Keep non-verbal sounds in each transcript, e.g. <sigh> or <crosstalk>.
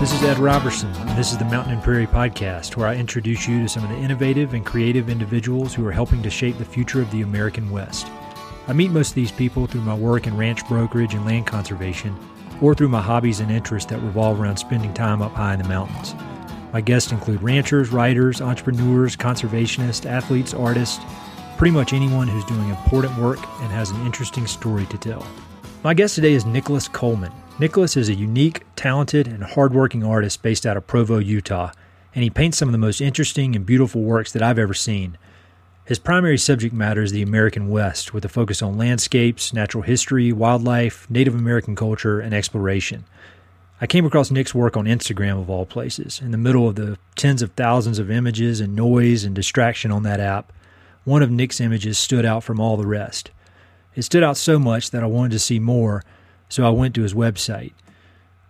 This is Ed Roberson, and this is the Mountain and Prairie Podcast, where I introduce you to some of the innovative and creative individuals who are helping to shape the future of the American West. I meet most of these people through my work in ranch brokerage and land conservation, or through my hobbies and interests that revolve around spending time up high in the mountains. My guests include ranchers, writers, entrepreneurs, conservationists, athletes, artists, pretty much anyone who's doing important work and has an interesting story to tell. My guest today is Nicholas Coleman. Nicholas is a unique, talented, and hardworking artist based out of Provo, Utah, and he paints some of the most interesting and beautiful works that I've ever seen. His primary subject matter is the American West, with a focus on landscapes, natural history, wildlife, Native American culture, and exploration. I came across Nick's work on Instagram, of all places, in the middle of the tens of thousands of images and noise and distraction on that app. One of Nick's images stood out from all the rest. It stood out so much that I wanted to see more so I went to his website.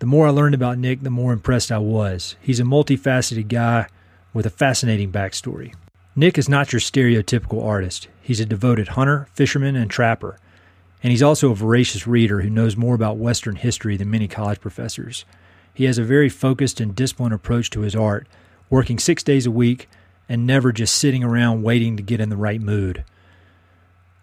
The more I learned about Nick, the more impressed I was. He's a multifaceted guy with a fascinating backstory. Nick is not your stereotypical artist. He's a devoted hunter, fisherman, and trapper. And he's also a voracious reader who knows more about Western history than many college professors. He has a very focused and disciplined approach to his art, working six days a week and never just sitting around waiting to get in the right mood.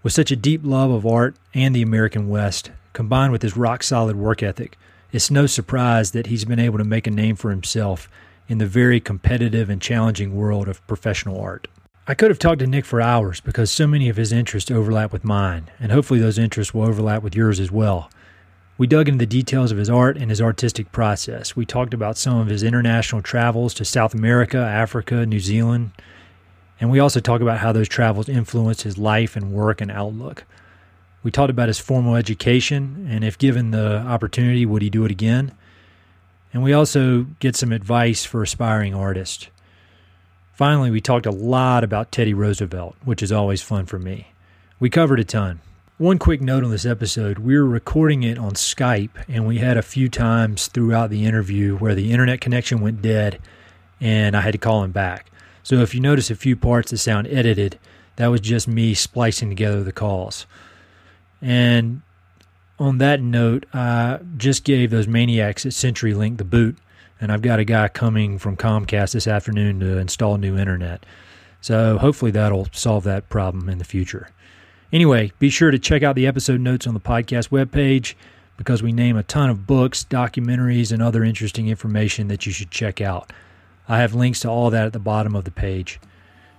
With such a deep love of art and the American West, combined with his rock solid work ethic, it's no surprise that he's been able to make a name for himself in the very competitive and challenging world of professional art. I could have talked to Nick for hours because so many of his interests overlap with mine, and hopefully those interests will overlap with yours as well. We dug into the details of his art and his artistic process. We talked about some of his international travels to South America, Africa, New Zealand, and we also talk about how those travels influenced his life and work and outlook. We talked about his formal education and if given the opportunity, would he do it again? And we also get some advice for aspiring artists. Finally, we talked a lot about Teddy Roosevelt, which is always fun for me. We covered a ton. One quick note on this episode we were recording it on Skype, and we had a few times throughout the interview where the internet connection went dead and I had to call him back. So if you notice a few parts that sound edited, that was just me splicing together the calls. And on that note, I just gave those maniacs at CenturyLink the boot, and I've got a guy coming from Comcast this afternoon to install new internet. So hopefully that'll solve that problem in the future. Anyway, be sure to check out the episode notes on the podcast webpage because we name a ton of books, documentaries, and other interesting information that you should check out. I have links to all that at the bottom of the page.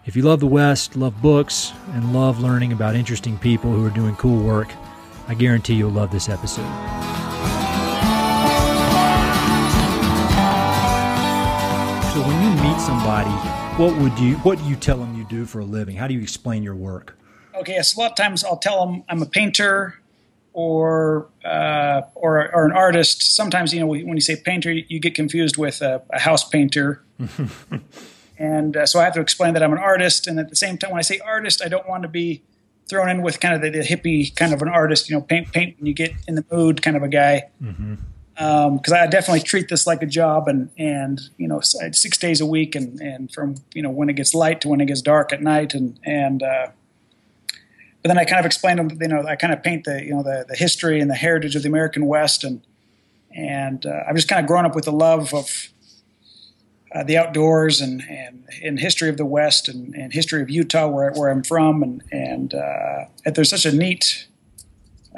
If you love the West, love books, and love learning about interesting people who are doing cool work, I guarantee you'll love this episode. So when you meet somebody, what would you what do you tell them you do for a living? How do you explain your work? Okay, yes, a lot of times I'll tell them I'm a painter or uh, or, or an artist. Sometimes you know when you say painter, you get confused with a, a house painter. <laughs> And uh, so I have to explain that I'm an artist. And at the same time, when I say artist, I don't want to be thrown in with kind of the, the hippie kind of an artist, you know, paint, paint when you get in the mood kind of a guy. Mm-hmm. Um, cause I definitely treat this like a job and, and, you know, six days a week and, and from, you know, when it gets light to when it gets dark at night. And, and, uh, but then I kind of explain them, you know, I kind of paint the, you know, the, the history and the heritage of the American West. And, and, uh, I've just kind of grown up with the love of, uh, the outdoors and, and, and history of the West and, and history of Utah, where, where I'm from. And, and uh, there's such a neat,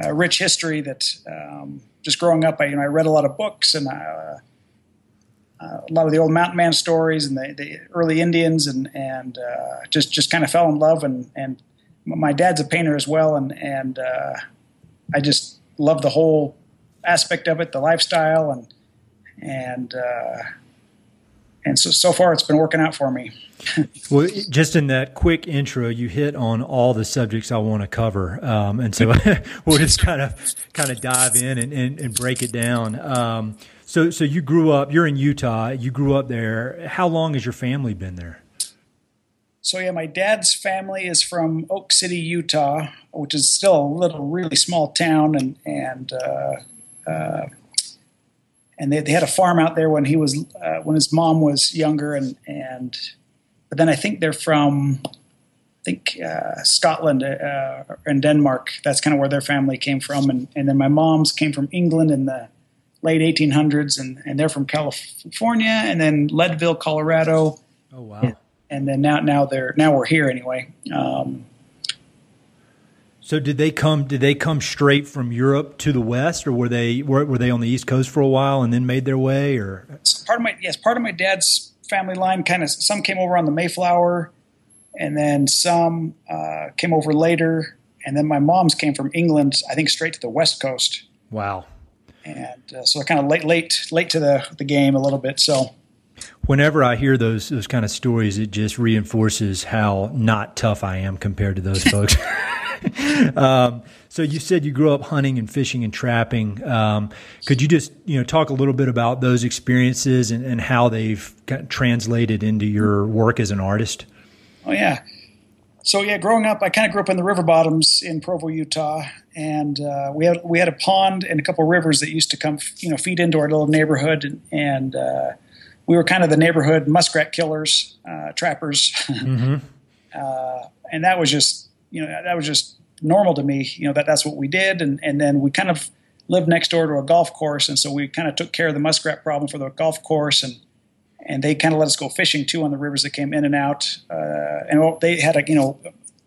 uh, rich history that um, just growing up, I, you know, I read a lot of books and uh, uh, a lot of the old mountain man stories and the, the early Indians and, and uh, just, just kind of fell in love. And, and my dad's a painter as well. And, and I just love the whole aspect of it, the lifestyle and, and, and so so far it's been working out for me. <laughs> well, just in that quick intro, you hit on all the subjects I want to cover, um, and so <laughs> we'll just kind of kind of dive in and, and, and break it down. Um, so, so you grew up. You're in Utah. You grew up there. How long has your family been there? So yeah, my dad's family is from Oak City, Utah, which is still a little, really small town, and and uh, uh, and they, they had a farm out there when he was uh, when his mom was younger, and and but then I think they're from I think uh, Scotland uh, and Denmark. That's kind of where their family came from, and and then my mom's came from England in the late 1800s, and, and they're from California, and then Leadville, Colorado. Oh wow! And, and then now now they're now we're here anyway. Um, so did they come? Did they come straight from Europe to the West, or were they were, were they on the East Coast for a while and then made their way? Or part of my yes, part of my dad's family line kind of some came over on the Mayflower, and then some uh, came over later, and then my mom's came from England. I think straight to the West Coast. Wow. And uh, so kind of late, late, late to the the game a little bit. So whenever I hear those those kind of stories, it just reinforces how not tough I am compared to those folks. <laughs> <laughs> um, so you said you grew up hunting and fishing and trapping. Um, could you just you know talk a little bit about those experiences and, and how they've translated into your work as an artist? Oh yeah. So yeah, growing up, I kind of grew up in the river bottoms in Provo, Utah, and uh, we had we had a pond and a couple rivers that used to come, you know, feed into our little neighborhood, and, and uh, we were kind of the neighborhood muskrat killers, uh, trappers, <laughs> mm-hmm. Uh, and that was just you know that was just normal to me. You know that that's what we did, and and then we kind of lived next door to a golf course, and so we kind of took care of the muskrat problem for the golf course, and and they kind of let us go fishing too on the rivers that came in and out. Uh, and they had a you know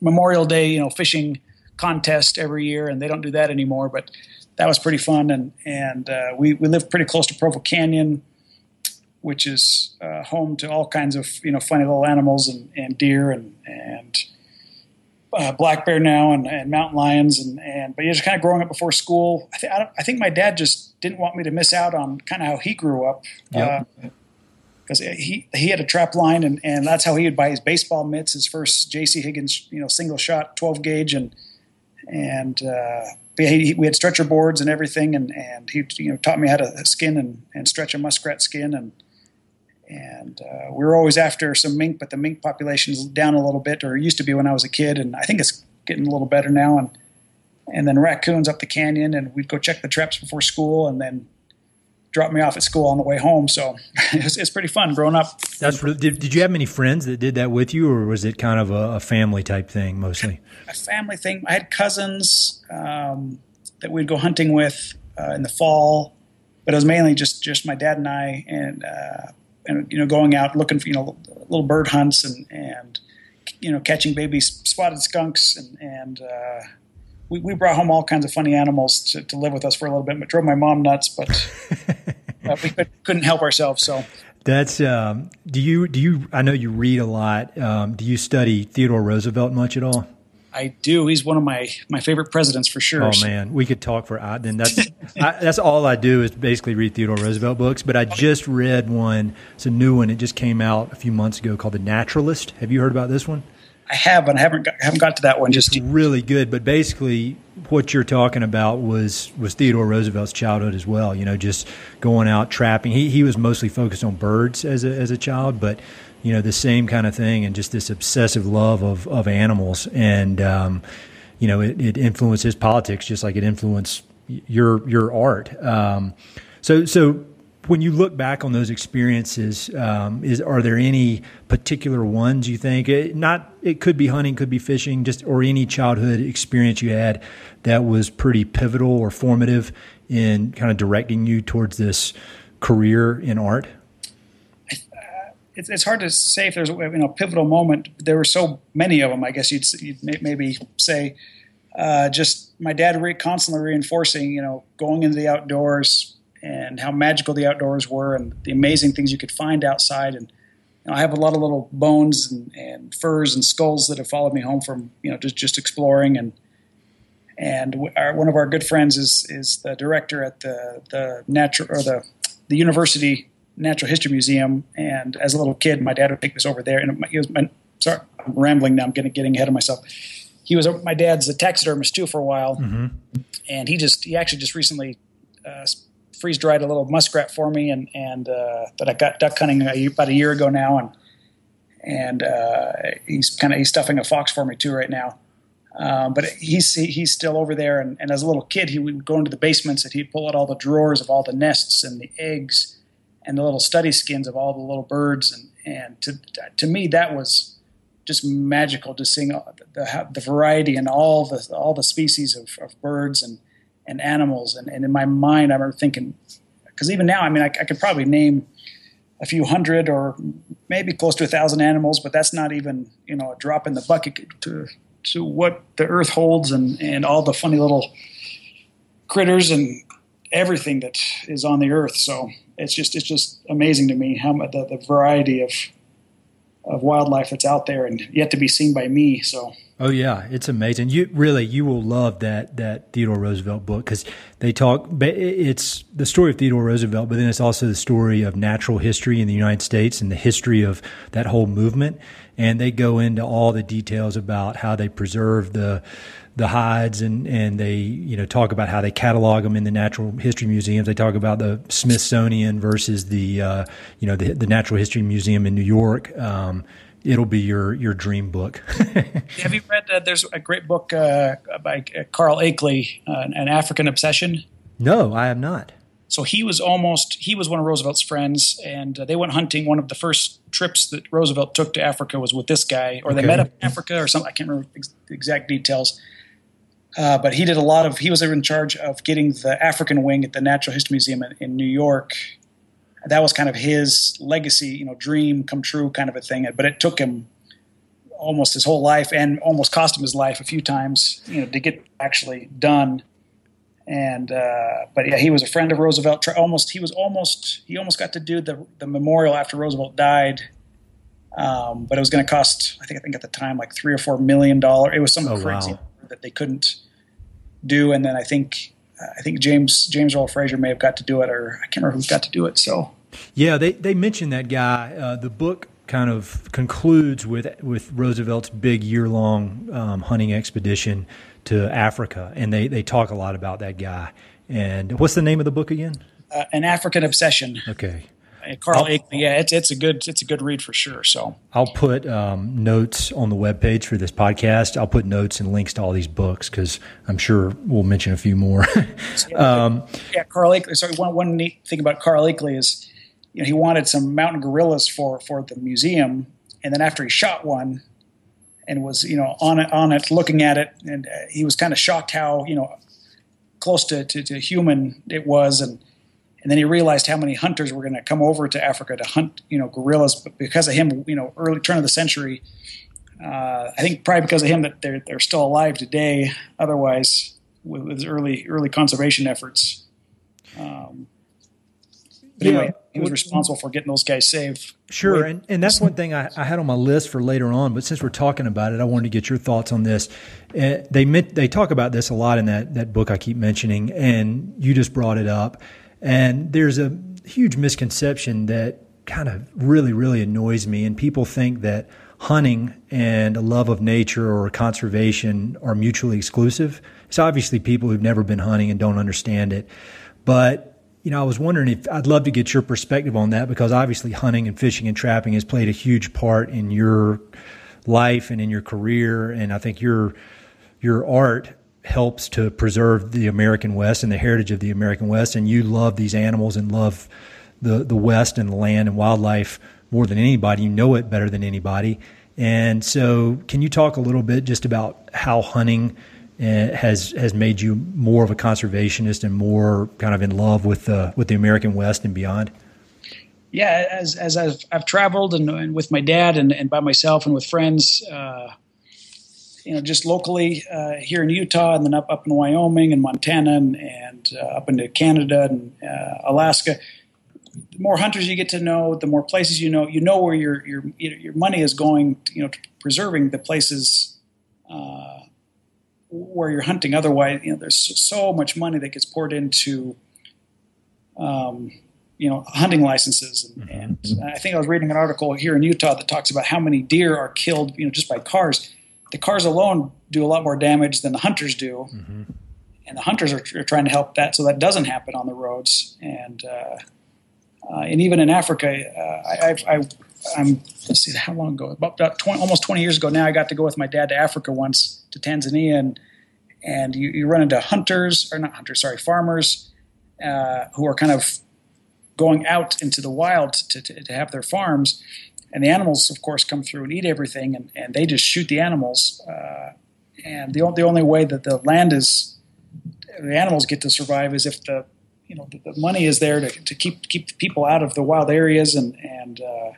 Memorial Day you know fishing contest every year, and they don't do that anymore. But that was pretty fun, and and uh, we we lived pretty close to Provo Canyon, which is uh, home to all kinds of you know funny little animals and, and deer and and uh, black bear now and, and, mountain lions and, and but you're just kind of growing up before school. I, th- I, I, think my dad just didn't want me to miss out on kind of how he grew up. Because yep. uh, he he had a trap line and, and that's how he would buy his baseball mitts, his first J.C. Higgins you know single shot 12 gauge and and uh, he, we had stretcher boards and everything and and he you know taught me how to skin and, and stretch a muskrat skin and and uh, we were always after some mink, but the mink population is down a little bit, or it used to be when I was a kid, and I think it's getting a little better now. And and then raccoons up the canyon, and we'd go check the traps before school, and then drop me off at school on the way home. So <laughs> it's, it's pretty fun growing up. That's did, did you have many friends that did that with you, or was it kind of a, a family type thing mostly? A family thing. I had cousins um, that we'd go hunting with uh, in the fall, but it was mainly just just my dad and I, and uh, and you know going out looking for you know little bird hunts and and you know catching baby spotted skunks and and uh, we, we brought home all kinds of funny animals to, to live with us for a little bit. But drove my mom nuts, but <laughs> uh, we could, not help ourselves. So that's um, do you do you? I know you read a lot. Um, do you study Theodore Roosevelt much at all? I do. He's one of my my favorite presidents for sure. Oh man, we could talk for uh, then. That's I, that's all I do is basically read Theodore Roosevelt books. But I just read one. It's a new one. It just came out a few months ago called The Naturalist. Have you heard about this one? I have, but I haven't got, haven't got to that one. It's just really good. But basically, what you're talking about was was Theodore Roosevelt's childhood as well. You know, just going out trapping. He he was mostly focused on birds as a as a child, but you know, the same kind of thing and just this obsessive love of, of animals. And, um, you know, it, it his politics just like it influenced your, your art. Um, so, so when you look back on those experiences, um, is are there any particular ones you think? It, not it could be hunting, could be fishing, just or any childhood experience you had that was pretty pivotal or formative in kind of directing you towards this career in art it's, it's hard to say if there's a you know pivotal moment. There were so many of them. I guess you'd, you'd maybe say uh, just my dad re- constantly reinforcing you know going into the outdoors and how magical the outdoors were and the amazing things you could find outside. And you know, I have a lot of little bones and, and, furs and skulls that have followed me home from you know just just exploring and. And our, one of our good friends is is the director at the the natural or the the university Natural History Museum, and as a little kid, my dad would take us over there. And he was my, sorry, I'm rambling now. I'm getting getting ahead of myself. He was my dad's a taxidermist too for a while, mm-hmm. and he just he actually just recently uh, freeze dried a little muskrat for me, and and uh, that I got duck hunting about a year ago now, and and uh, he's kind of he's stuffing a fox for me too right now. Um, but he's he's still over there, and, and, as a little kid, he would go into the basements and he'd pull out all the drawers of all the nests and the eggs and the little study skins of all the little birds and and to to me that was just magical to seeing the, the, variety and all the all the species of, of birds and and animals and, and in my mind I remember thinking because even now, I mean, I, I, could probably name a few hundred or maybe close to a thousand animals, but that's not even you know a drop in the bucket to to what the earth holds and and all the funny little critters and everything that is on the earth. So it's just it's just amazing to me how the, the variety of of wildlife that's out there and yet to be seen by me. So. Oh yeah, it's amazing. You really you will love that that Theodore Roosevelt book because they talk. It's the story of Theodore Roosevelt, but then it's also the story of natural history in the United States and the history of that whole movement. And they go into all the details about how they preserve the the hides and, and they you know talk about how they catalog them in the natural history museums. They talk about the Smithsonian versus the uh, you know the, the Natural History Museum in New York. Um, it'll be your your dream book. <laughs> Have you read? Uh, there's a great book uh, by uh, Carl Akeley, uh, an African obsession. No, I am not. So he was almost he was one of Roosevelt's friends, and uh, they went hunting. One of the first trips that Roosevelt took to Africa was with this guy, or okay. they met up in Africa, or something. I can't remember the exact details. Uh, but he did a lot of. He was in charge of getting the African wing at the Natural History Museum in, in, New York. That was kind of his legacy, you know, dream come true kind of a thing. But it took him almost his whole life and almost cost him his life a few times, you know, to get actually done. And uh, but yeah, he was a friend of Roosevelt. Almost he was almost he almost got to do the the memorial after Roosevelt died. Um, but it was going to cost, I think, I think at the time, like three or four million dollars. It was some oh, crazy wow. That they couldn't do. And then I think I think James James Earle Fraser may have got to do it, or I can't remember who got to do it. So yeah, they they mentioned that guy. Uh, the book kind of concludes with with Roosevelt's big year long um, hunting expedition to Africa, and they they talk a lot about that guy. And what's the name of the book again? Uh, An African Obsession. Okay. Carl Akeley, yeah, it's it's a good it's a good read for sure. So I'll put um, notes on the web page for this podcast. I'll put notes and links to all these books because I'm sure we'll mention a few more. <laughs> um, yeah, Carl Akeley. Sorry, one one neat thing about Carl Akeley is, you know, he wanted some mountain gorillas for for the museum, and then after he shot one, and was you know on it on it looking at it, and uh, he was kind of shocked how you know close to, to, to human it was, and and then he realized how many hunters were going to come over to Africa to hunt, you know, gorillas. But because of him, you know, early turn of the century, uh, I think probably because of him that they're they're still alive today. Otherwise, with, with early early conservation efforts. Um, but anyway, yeah. he was responsible for getting those guys saved. Sure, and, and that's one thing I, I, had on my list for later on. But since we're talking about it, I wanted to get your thoughts on this. Uh, they meant, they talk about this a lot in that that book I keep mentioning, and you just brought it up. And there's a huge misconception that kind of really, really annoys me. And people think that hunting and a love of nature or conservation are mutually exclusive. It's obviously people who've never been hunting and don't understand it. But, you know, I was wondering if I'd love to get your perspective on that because obviously hunting and fishing and trapping has played a huge part in your life and in your career. And I think your, your art helps to preserve the American West and the heritage of the American West. And you love these animals and love the, the West and the land and wildlife more than anybody. You know it better than anybody. And so, can you talk a little bit just about how hunting uh, has has made you more of a conservationist and more kind of in love with the with the American West and beyond? Yeah, as as I've, I've traveled and, and with my dad and, and by myself and with friends, uh, you know, just locally uh, here in Utah, and then up up in Wyoming and Montana, and, and uh, up into Canada and uh, Alaska. The more hunters you get to know, the more places you know. You know where your your your money is going. You know, preserving the places uh, where you're hunting. Otherwise, you know, there's so much money that gets poured into. Um, you know, hunting licenses, and, mm-hmm. and I think I was reading an article here in Utah that talks about how many deer are killed, you know, just by cars the cars alone do a lot more damage than the hunters do. Mm-hmm. And the hunters are, are, trying to help that so that doesn't happen on the roads. And uh, uh, and even in Africa, uh, I, I, am let's see how long ago about 20, almost 20 years ago now. I got to go with my dad to Africa once to Tanzania, and and you, you run into hunters or not hunters, sorry, farmers uh, who are kind of going out into the wild to, to, to have their farms and the animals, of course, come through and eat everything, and, and they just shoot the animals. Uh, and the, the only way that the land is, the animals get to survive is if the you know the, the, money is there to, to keep keep people out of the wild areas and and uh,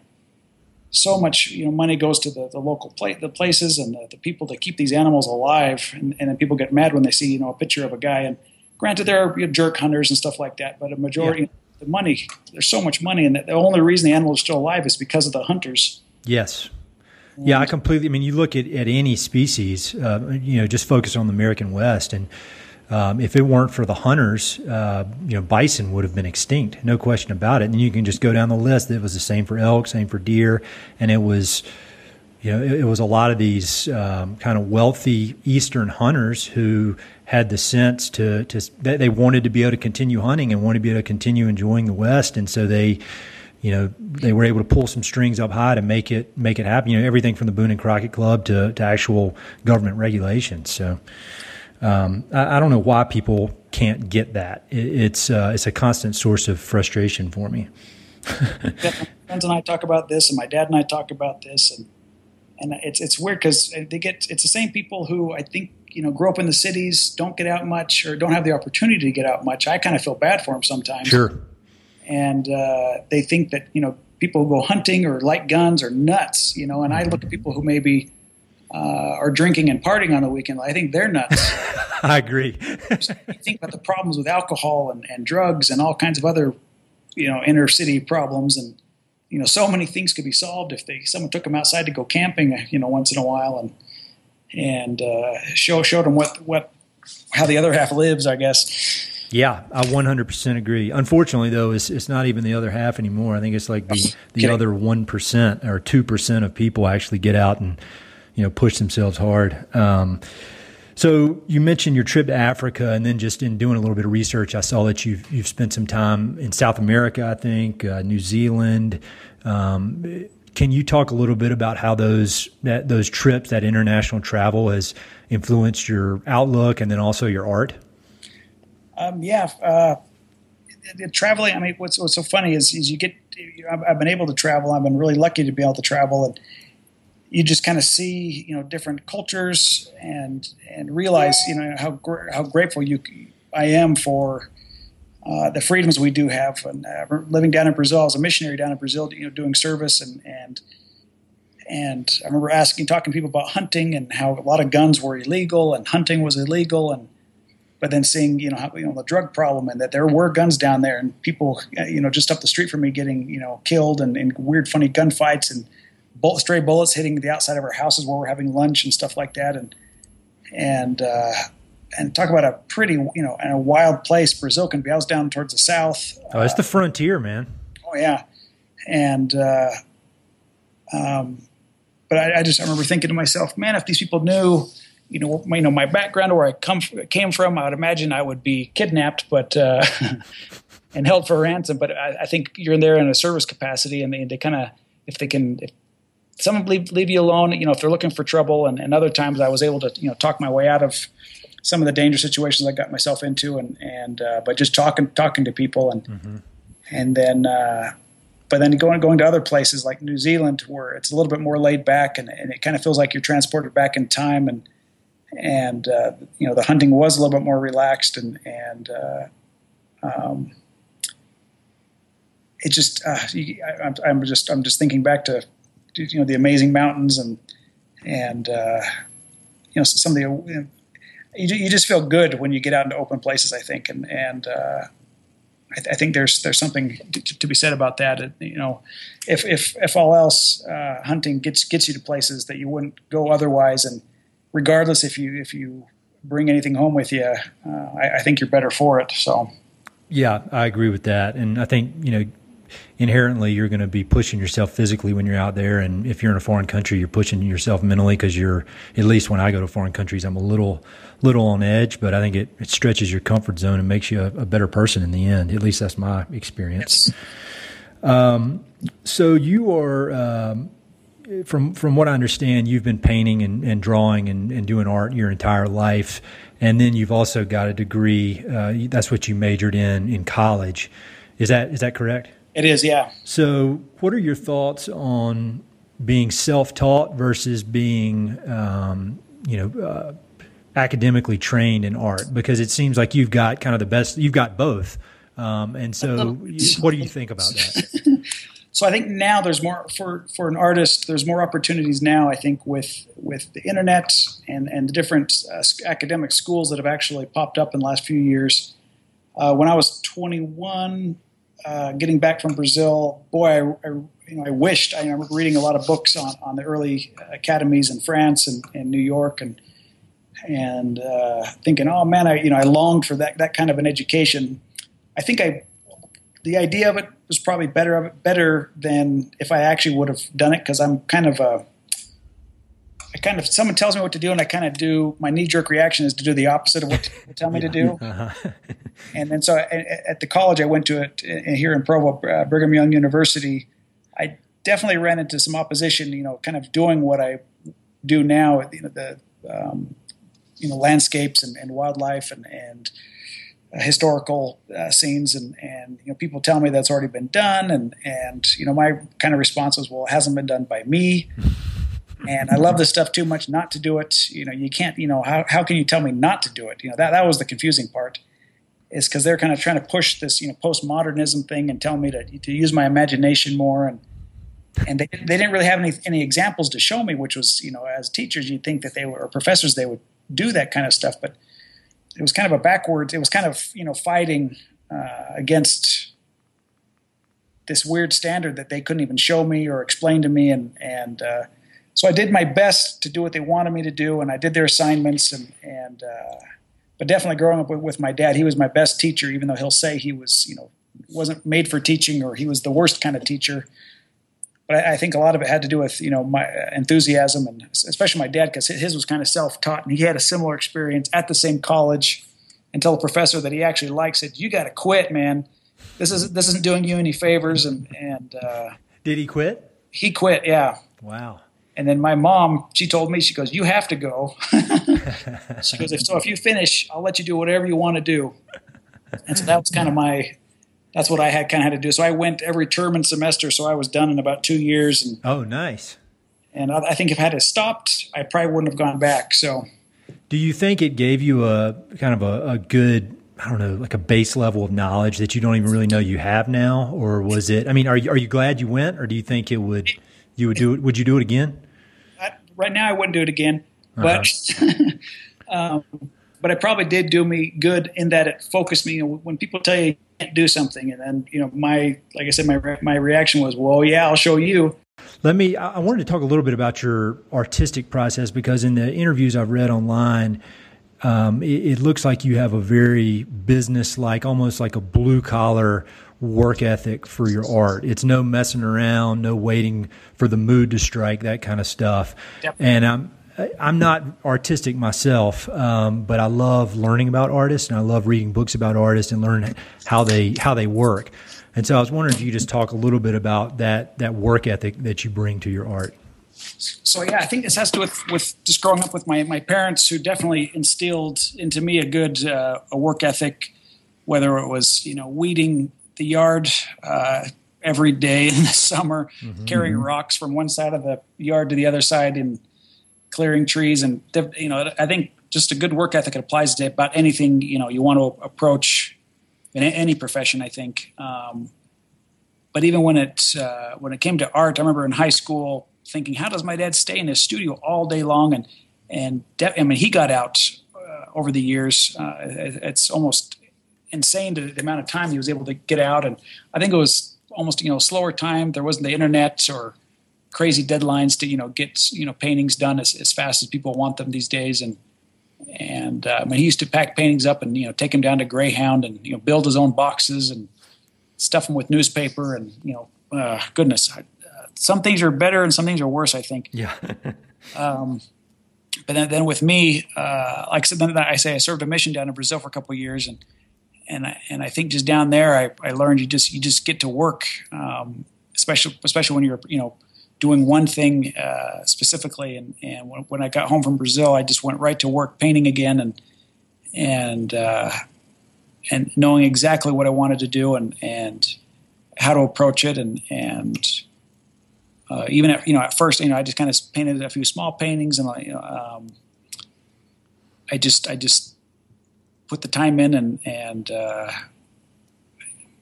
so much you know money goes to the, the local pla- the places and the, the, people to keep these animals alive and, and then people get mad when they see you know a picture of a guy and granted there are you know, jerk hunters and stuff like that but a majority yeah. The money there's so much money and the only reason the animal is still alive is because of the hunters yes yeah i completely i mean you look at, at any species uh, you know just focus on the american west and um, if it weren't for the hunters, uh, you know, bison would have been extinct, no question about it. And you can just go down the list. It was the same for elk, same for deer, and it was, you know, it, it was a lot of these um, kind of wealthy eastern hunters who had the sense to to they wanted to be able to continue hunting and wanted to be able to continue enjoying the West, and so they you know they were able to pull some strings up high to make it make it happen. You know everything from the Boone and Crockett Club to, to actual government regulations. So um, I, I, don't know why people can't get that. It, it's uh, it's a constant source of frustration for me. <laughs> friends and I talk about this, and my dad and I talk about this, and and it's it's weird because they get it's the same people who I think you know grow up in the cities, don't get out much, or don't have the opportunity to get out much. I kind of feel bad for them sometimes. Sure. And uh, they think that you know people who go hunting or like guns are nuts, you know. And I look at people who maybe uh, are drinking and partying on the weekend, I think they're nuts. <laughs> I agree. <laughs> you think about the problems with alcohol and, and drugs and all kinds of other, you know, inner city problems, and you know, so many things could be solved if they someone took them outside to go camping, you know, once in a while, and and uh, show showed them what what how the other half lives, I guess. Yeah, I 100% agree. Unfortunately, though, it's, it's not even the other half anymore. I think it's like the, the other 1% or 2% of people actually get out and you know push themselves hard. Um, so you mentioned your trip to Africa, and then just in doing a little bit of research, I saw that you've you've spent some time in South America, I think, uh, New Zealand. Um, can you talk a little bit about how those that those trips, that international travel, has influenced your outlook and then also your art? Um, yeah, uh, traveling. I mean, what's what's so funny is, is you get. I've been able to travel. I've been really lucky to be able to travel, and you just kind of see you know different cultures and and realize you know how gr- how grateful you I am for uh, the freedoms we do have. And uh, living down in Brazil as a missionary down in Brazil, you know, doing service and and and I remember asking, talking to people about hunting and how a lot of guns were illegal and hunting was illegal, and but then seeing you know how, you know the drug problem and that there were guns down there and people you know just up the street from me getting you know killed and, weird funny gunfights and stray bullets hitting the outside of our houses where we're having lunch and stuff like that, and and uh, and talk about a pretty you know and a wild place Brazil can be. I was down towards the south. Oh, it's uh, the frontier, man. Oh yeah, and uh, um, but I, I, just I remember thinking to myself, man, if these people knew. You know, you know my background or where I come came from. I would imagine I would be kidnapped, but uh, <laughs> and held for ransom. But I, I, think you're in there in a service capacity, and they, they kind of if they can if some leave, leave you alone, you know, if they're looking for trouble. And, and other times I was able to, you know, talk my way out of some of the dangerous situations I got myself into. And, and, uh, but just talking, talking to people and, mm-hmm. and then, uh, but then going, going to other places like New Zealand where it's a little bit more laid back and, and it kind of feels like you're transported back in time. And, and, uh, you know, the hunting was a little bit more relaxed and, and, uh, um, it just uh, I, am just I'm just thinking back to you know the amazing mountains and and uh, you know some of the you, you, just feel good when you get out into open places. I think and and uh, I, th- I, think there's there's something to, to, be said about that. You know, if if if all else, uh, hunting gets gets you to places that you wouldn't go otherwise, and regardless if you if you bring anything home with you, uh, I, I think you're better for it. So. Yeah, I agree with that, and I think you know inherently you're going to be pushing yourself physically when you're out there and if you're in a foreign country you're pushing yourself mentally because you're at least when i go to foreign countries i'm a little little on edge but i think it, it stretches your comfort zone and makes you a, a better person in the end. At least that's my experience. Um, so you are um, from from what i understand you've been painting and, and drawing and, and, doing art your entire life. And then you've also got a degree uh, that's what you majored in in college. Is that is that correct? It is, yeah. So, what are your thoughts on being self-taught versus being, um, you know, uh, academically trained in art? Because it seems like you've got kind of the best. You've got both Um, and so, what do you think about that? <laughs> so I think now there's more for for an artist. There's more opportunities now. I think with with the internet and and the different uh, academic schools that have actually popped up in the last few years. Uh, when I was 21, uh, getting back from Brazil, boy, I, I, you know, I wished I remember reading a lot of books on, on the early academies in France and, and New York, and and uh, thinking, oh man, I you know I longed for that that kind of an education. I think I the idea of it was probably better better than if I actually would have done it because I'm kind of a I kind of someone tells me what to do and I kind of do my knee jerk reaction is to do the opposite of what they tell me to do. <laughs> Uh-huh. and then so at the college I went to it uh, here in Provo, uh, Brigham Young University. I definitely ran into some opposition. You know, kind of doing what I do now. You know, the um, you know landscapes and, and wildlife and and uh, historical uh, scenes and and you know people tell me that's already been done and and you know my kind of response was well it hasn't been done by me. And I love this stuff too much not to do it. You know you can't you know how how can you tell me not to do it? You know that that was the confusing part is because they're kind of trying to push this you know postmodernism thing and tell me to to use my imagination more and and they, they didn't really have any any examples to show me which was you know as teachers you'd think that they were or professors they would do that kind of stuff. But it was kind of a backwards. It was kind of you know fighting uh, against this weird standard that they couldn't even show me or explain to me, and and uh, so I did my best to do what they wanted me to do, and I did their assignments, and and uh, but definitely growing up with, with my dad, he was my best teacher, even though he'll say he was you know wasn't made for teaching or he was the worst kind of teacher but I, I, think a lot of it had to do with you know my enthusiasm and especially my dad because his was kind of self-taught and he had a similar experience at the same college and until a professor that he actually liked said you got to quit man. This is this isn't doing you any favors and and uh, did he quit? he quit yeah. Wow. And then my mom she told me she goes you have to go. <laughs> She goes if so if you finish i'll let you do whatever you want to do. And so that was kind of my that's what I had kind of had to do. So I went every term and semester, so I was done in about two years. And oh, nice. And I, I think if I had it stopped, I probably wouldn't have gone back. So, do you think it gave you a kind of a, a good I don't know, like a base level of knowledge that you don't even really know you have now, or was it? I mean, are you are you glad you went, or do you think it would you would do it? Would you do it again? I, right now, I wouldn't do it again, but uh-huh. <laughs> um, but it probably did do me good in that it focused me. You know, when people tell you can't do something. And then, you know, my, like I said, my, my reaction was, well, yeah, I'll show you. Let me, I wanted to talk a little bit about your artistic process because in the interviews I've read online, um, it, it, looks like you have a very business like, almost like a blue collar work ethic for your art. It's no messing around, no waiting for the mood to strike, that kind of stuff. Yep. And I'm, I'm not artistic myself, um, but I love learning about artists and I love reading books about artists and learning how they how they work. And so I was wondering if you just talk a little bit about that that work ethic that you bring to your art. So yeah, I think this has to do with, with just growing up with my my parents who definitely instilled into me a good uh, a work ethic, whether it was you know weeding the yard. Uh, every day in the summer, mm-hmm. carrying rocks from one side of the yard to the other side in clearing trees, and you know, I think just a good work ethic applies to about anything you know you want to approach in any profession. I think, um, but even when it uh, when it came to art, I remember in high school thinking, how does my dad stay in his studio all day long? And and de- I mean, he got out uh, over the years. Uh, it's almost insane to the amount of time he was able to get out. And I think it was almost you know slower time. There wasn't the internet or crazy deadlines to you know get you know paintings done as, as fast as people want them these days. And and uh, I mean, he used to pack paintings up and you know take them down to Greyhound and you know build his own boxes and stuff them with newspaper and you know uh, goodness I, uh, some things are better and some things are worse I think. Yeah. <laughs> Um, but then, then with me uh, like then I say I served a mission down in Brazil for a couple of years and and I, and I think just down there I, I learned you just you just get to work um, especially especially when you're you know doing one thing uh, specifically. And, and when, when, I got home from Brazil, I just went right to work painting again and and uh, and knowing exactly what I wanted to do and and how to approach it and and uh, even at, you know at first you know I just kind of painted a few small paintings and um, I just I just put the time in and and uh,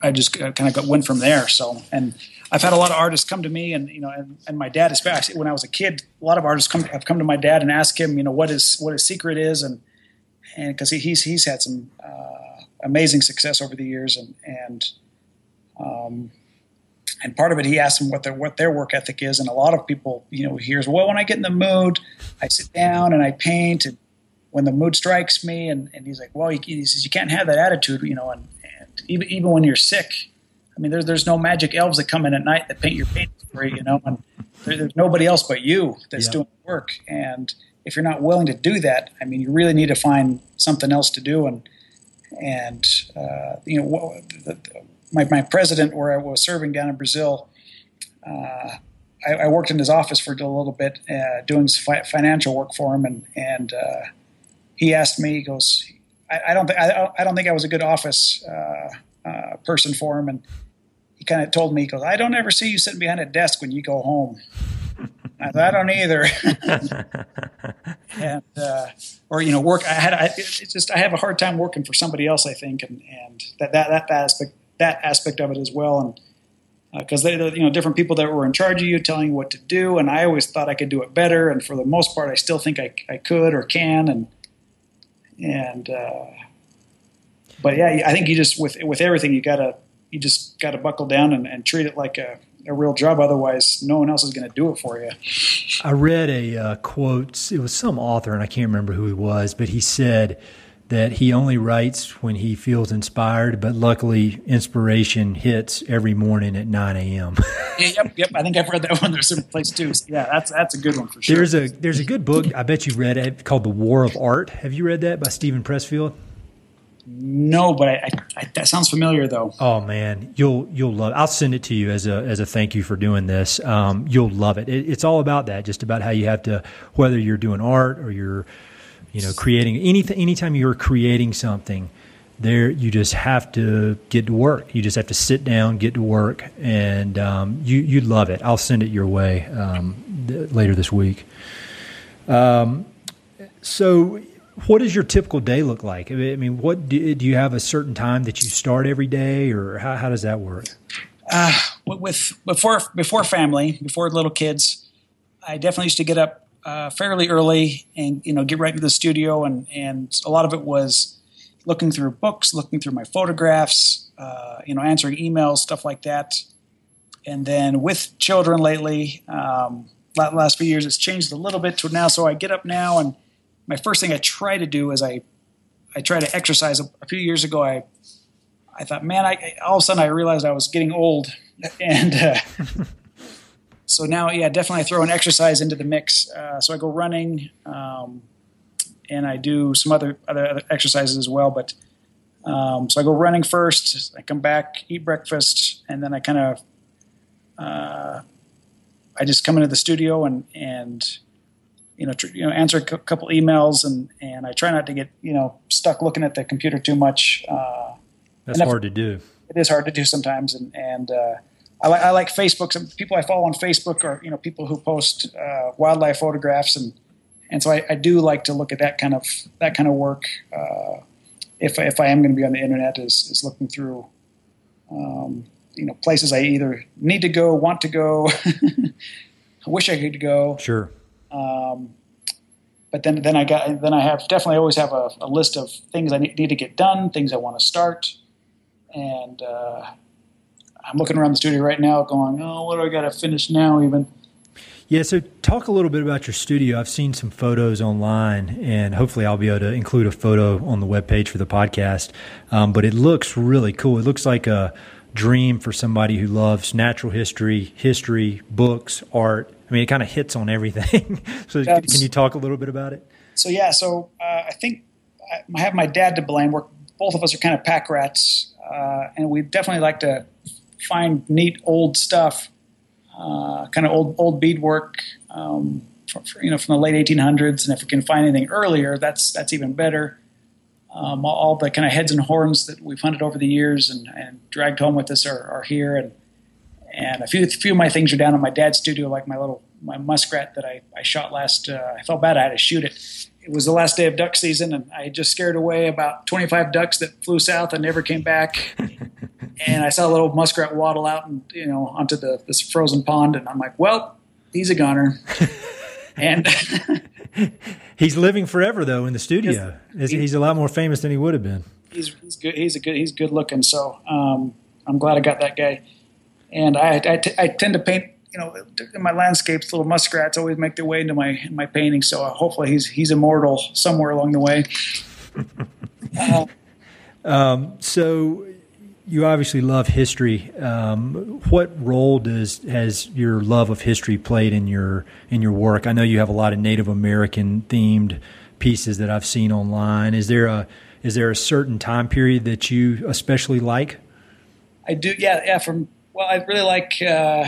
I just kind of got, went from there. So, and I've had a lot of artists come to me, and you know, and, and my dad, especially when I was a kid, a lot of artists come have come to my dad and ask him, you know, what his what his secret is, and and because he, he's he's had some uh, amazing success over the years, and and um, and part of it, he asked them what their what their work ethic is, and a lot of people, you know, hears, well, when I get in the mood, I sit down and I paint, and when the mood strikes me, and, and he's like, well, he, he says you can't have that attitude, you know, and, and even even when you're sick, I mean, there's there's no magic elves that come in at night that paint your paintings for you, you know, and there, there's nobody else but you that's yeah. doing the work, and if you're not willing to do that, I mean, you really need to find something else to do, and and uh, you know, the, the, my, my president, where I was serving down in Brazil, uh, I, I, worked in his office for a little bit, uh, doing fi- financial work for him, and and uh, he asked me, he goes, I, I don't think I, I, don't think I was a good office uh, person for him, and he kind of told me, he goes, I don't ever see you sitting behind a desk when you go home. I, I don't either. <laughs> and uh, or you know, work. I had I, just I have a hard time working for somebody else. I think, and and that that that aspect that aspect of it as well, and because uh, they, you know, different people that were in charge of you telling you what to do, and I always thought I could do it better, and for the most part, I still think I, I could or can, and and uh, but yeah, I think you just with with everything you gotta you just gotta buckle down and, and treat it like a, a real job. Otherwise, no one else is going to do it for you. I read a uh, quote. It was some author, and I can't remember who he was, but he said that he only writes when he feels inspired, but luckily inspiration hits every morning at 9 a.m. <laughs> yeah, yep, yep. I think I've read that one. There's some place too. Yeah, that's that's a good one for sure. There's a there's a good book I bet you've read it called The War of Art. Have you read that by Steven Pressfield? No, but I, I, that sounds familiar though. Oh man, you'll you'll love. It. I'll send it to you as a as a thank you for doing this. Um, you'll love it. it. It's all about that, just about how you have to, whether you're doing art or you're you know, creating anything, anytime you're creating something, there you just have to get to work. You just have to sit down, get to work, and um, you you love it. I'll send it your way um, th- later this week. Um, so, what does your typical day look like? I mean, what do, do you have a certain time that you start every day, or how, how does that work? Uh, with before before family, before little kids, I definitely used to get up uh, fairly early and you know get right into the studio and and a lot of it was looking through books looking through my photographs uh, you know answering emails stuff like that and then with children lately um, last few years it's changed a little bit to now so i get up now and my first thing i try to do is i i try to exercise a, a few years ago i i thought man I, all of a sudden i realized i was getting old <laughs> and uh, so now, yeah, definitely throw an exercise into the mix. Uh, so I go running, um, and I do some other, other, other exercises as well. But um, so I go running first. I come back, eat breakfast, and then I kind of uh, I just come into the studio and and you know tr- you know answer a c- couple emails and and I try not to get you know stuck looking at the computer too much. Uh, That's hard to do. It is hard to do sometimes, and and uh, I, li- I like Facebook. Some people I follow on Facebook are you know people who post uh, wildlife photographs, and and so I, I, do like to look at that kind of that kind of work. Uh, if if I am going to be on the internet, is is looking through, um, you know, places I either need to go, want to go, I <laughs> wish I could go. Sure. Um, but then then I got then I have definitely always have a, a list of things I need, to get done, things I want to start, and uh, I'm looking around the studio right now, going, "Oh, what do I got to finish now?" Even. Yeah, so talk a little bit about your studio. I've seen some photos online, and hopefully, I'll be able to include a photo on the webpage for the podcast. Um, but it looks really cool. It looks like a dream for somebody who loves natural history, history, books, art. I mean, it kind of hits on everything. <laughs> so, That's, can you talk a little bit about it? So, yeah, so uh, I think I have my dad to blame. We're, both of us are kind of pack rats, uh, and we definitely like to find neat old stuff, uh, kind of old old beadwork, um, for, you know, from the late 1800s. And if we can find anything earlier, that's that's even better. Um, all the kind of heads and horns that we've hunted over the years and, and dragged home with us are, are, here, and and a few a few of my things are down in my dad's studio, like my little my muskrat that I, I shot last. Uh, I felt bad I had to shoot it. It was the last day of duck season, and I just scared away about 25 ducks that flew south and never came back. <laughs> and I saw a little muskrat waddle out and you know onto the this frozen pond, and I'm like, well, he's a goner. <laughs> and <laughs> he's living forever though in the studio. He's, he's, a lot more famous than he would have been. He's, he's good. He's a good. He's good looking. So um, I'm glad I got that guy. And I, I, t- I tend to paint. You know, in my landscapes, little muskrats always make their way into my my painting. So uh, hopefully, he's he's immortal somewhere along the way. uh, <laughs> um, so you obviously love history. Um, what role does has your love of history played in your in your work? I know you have a lot of Native American themed pieces that I've seen online. Is there a is there a certain time period that you especially like? I do. Yeah, yeah. From well, I really like uh,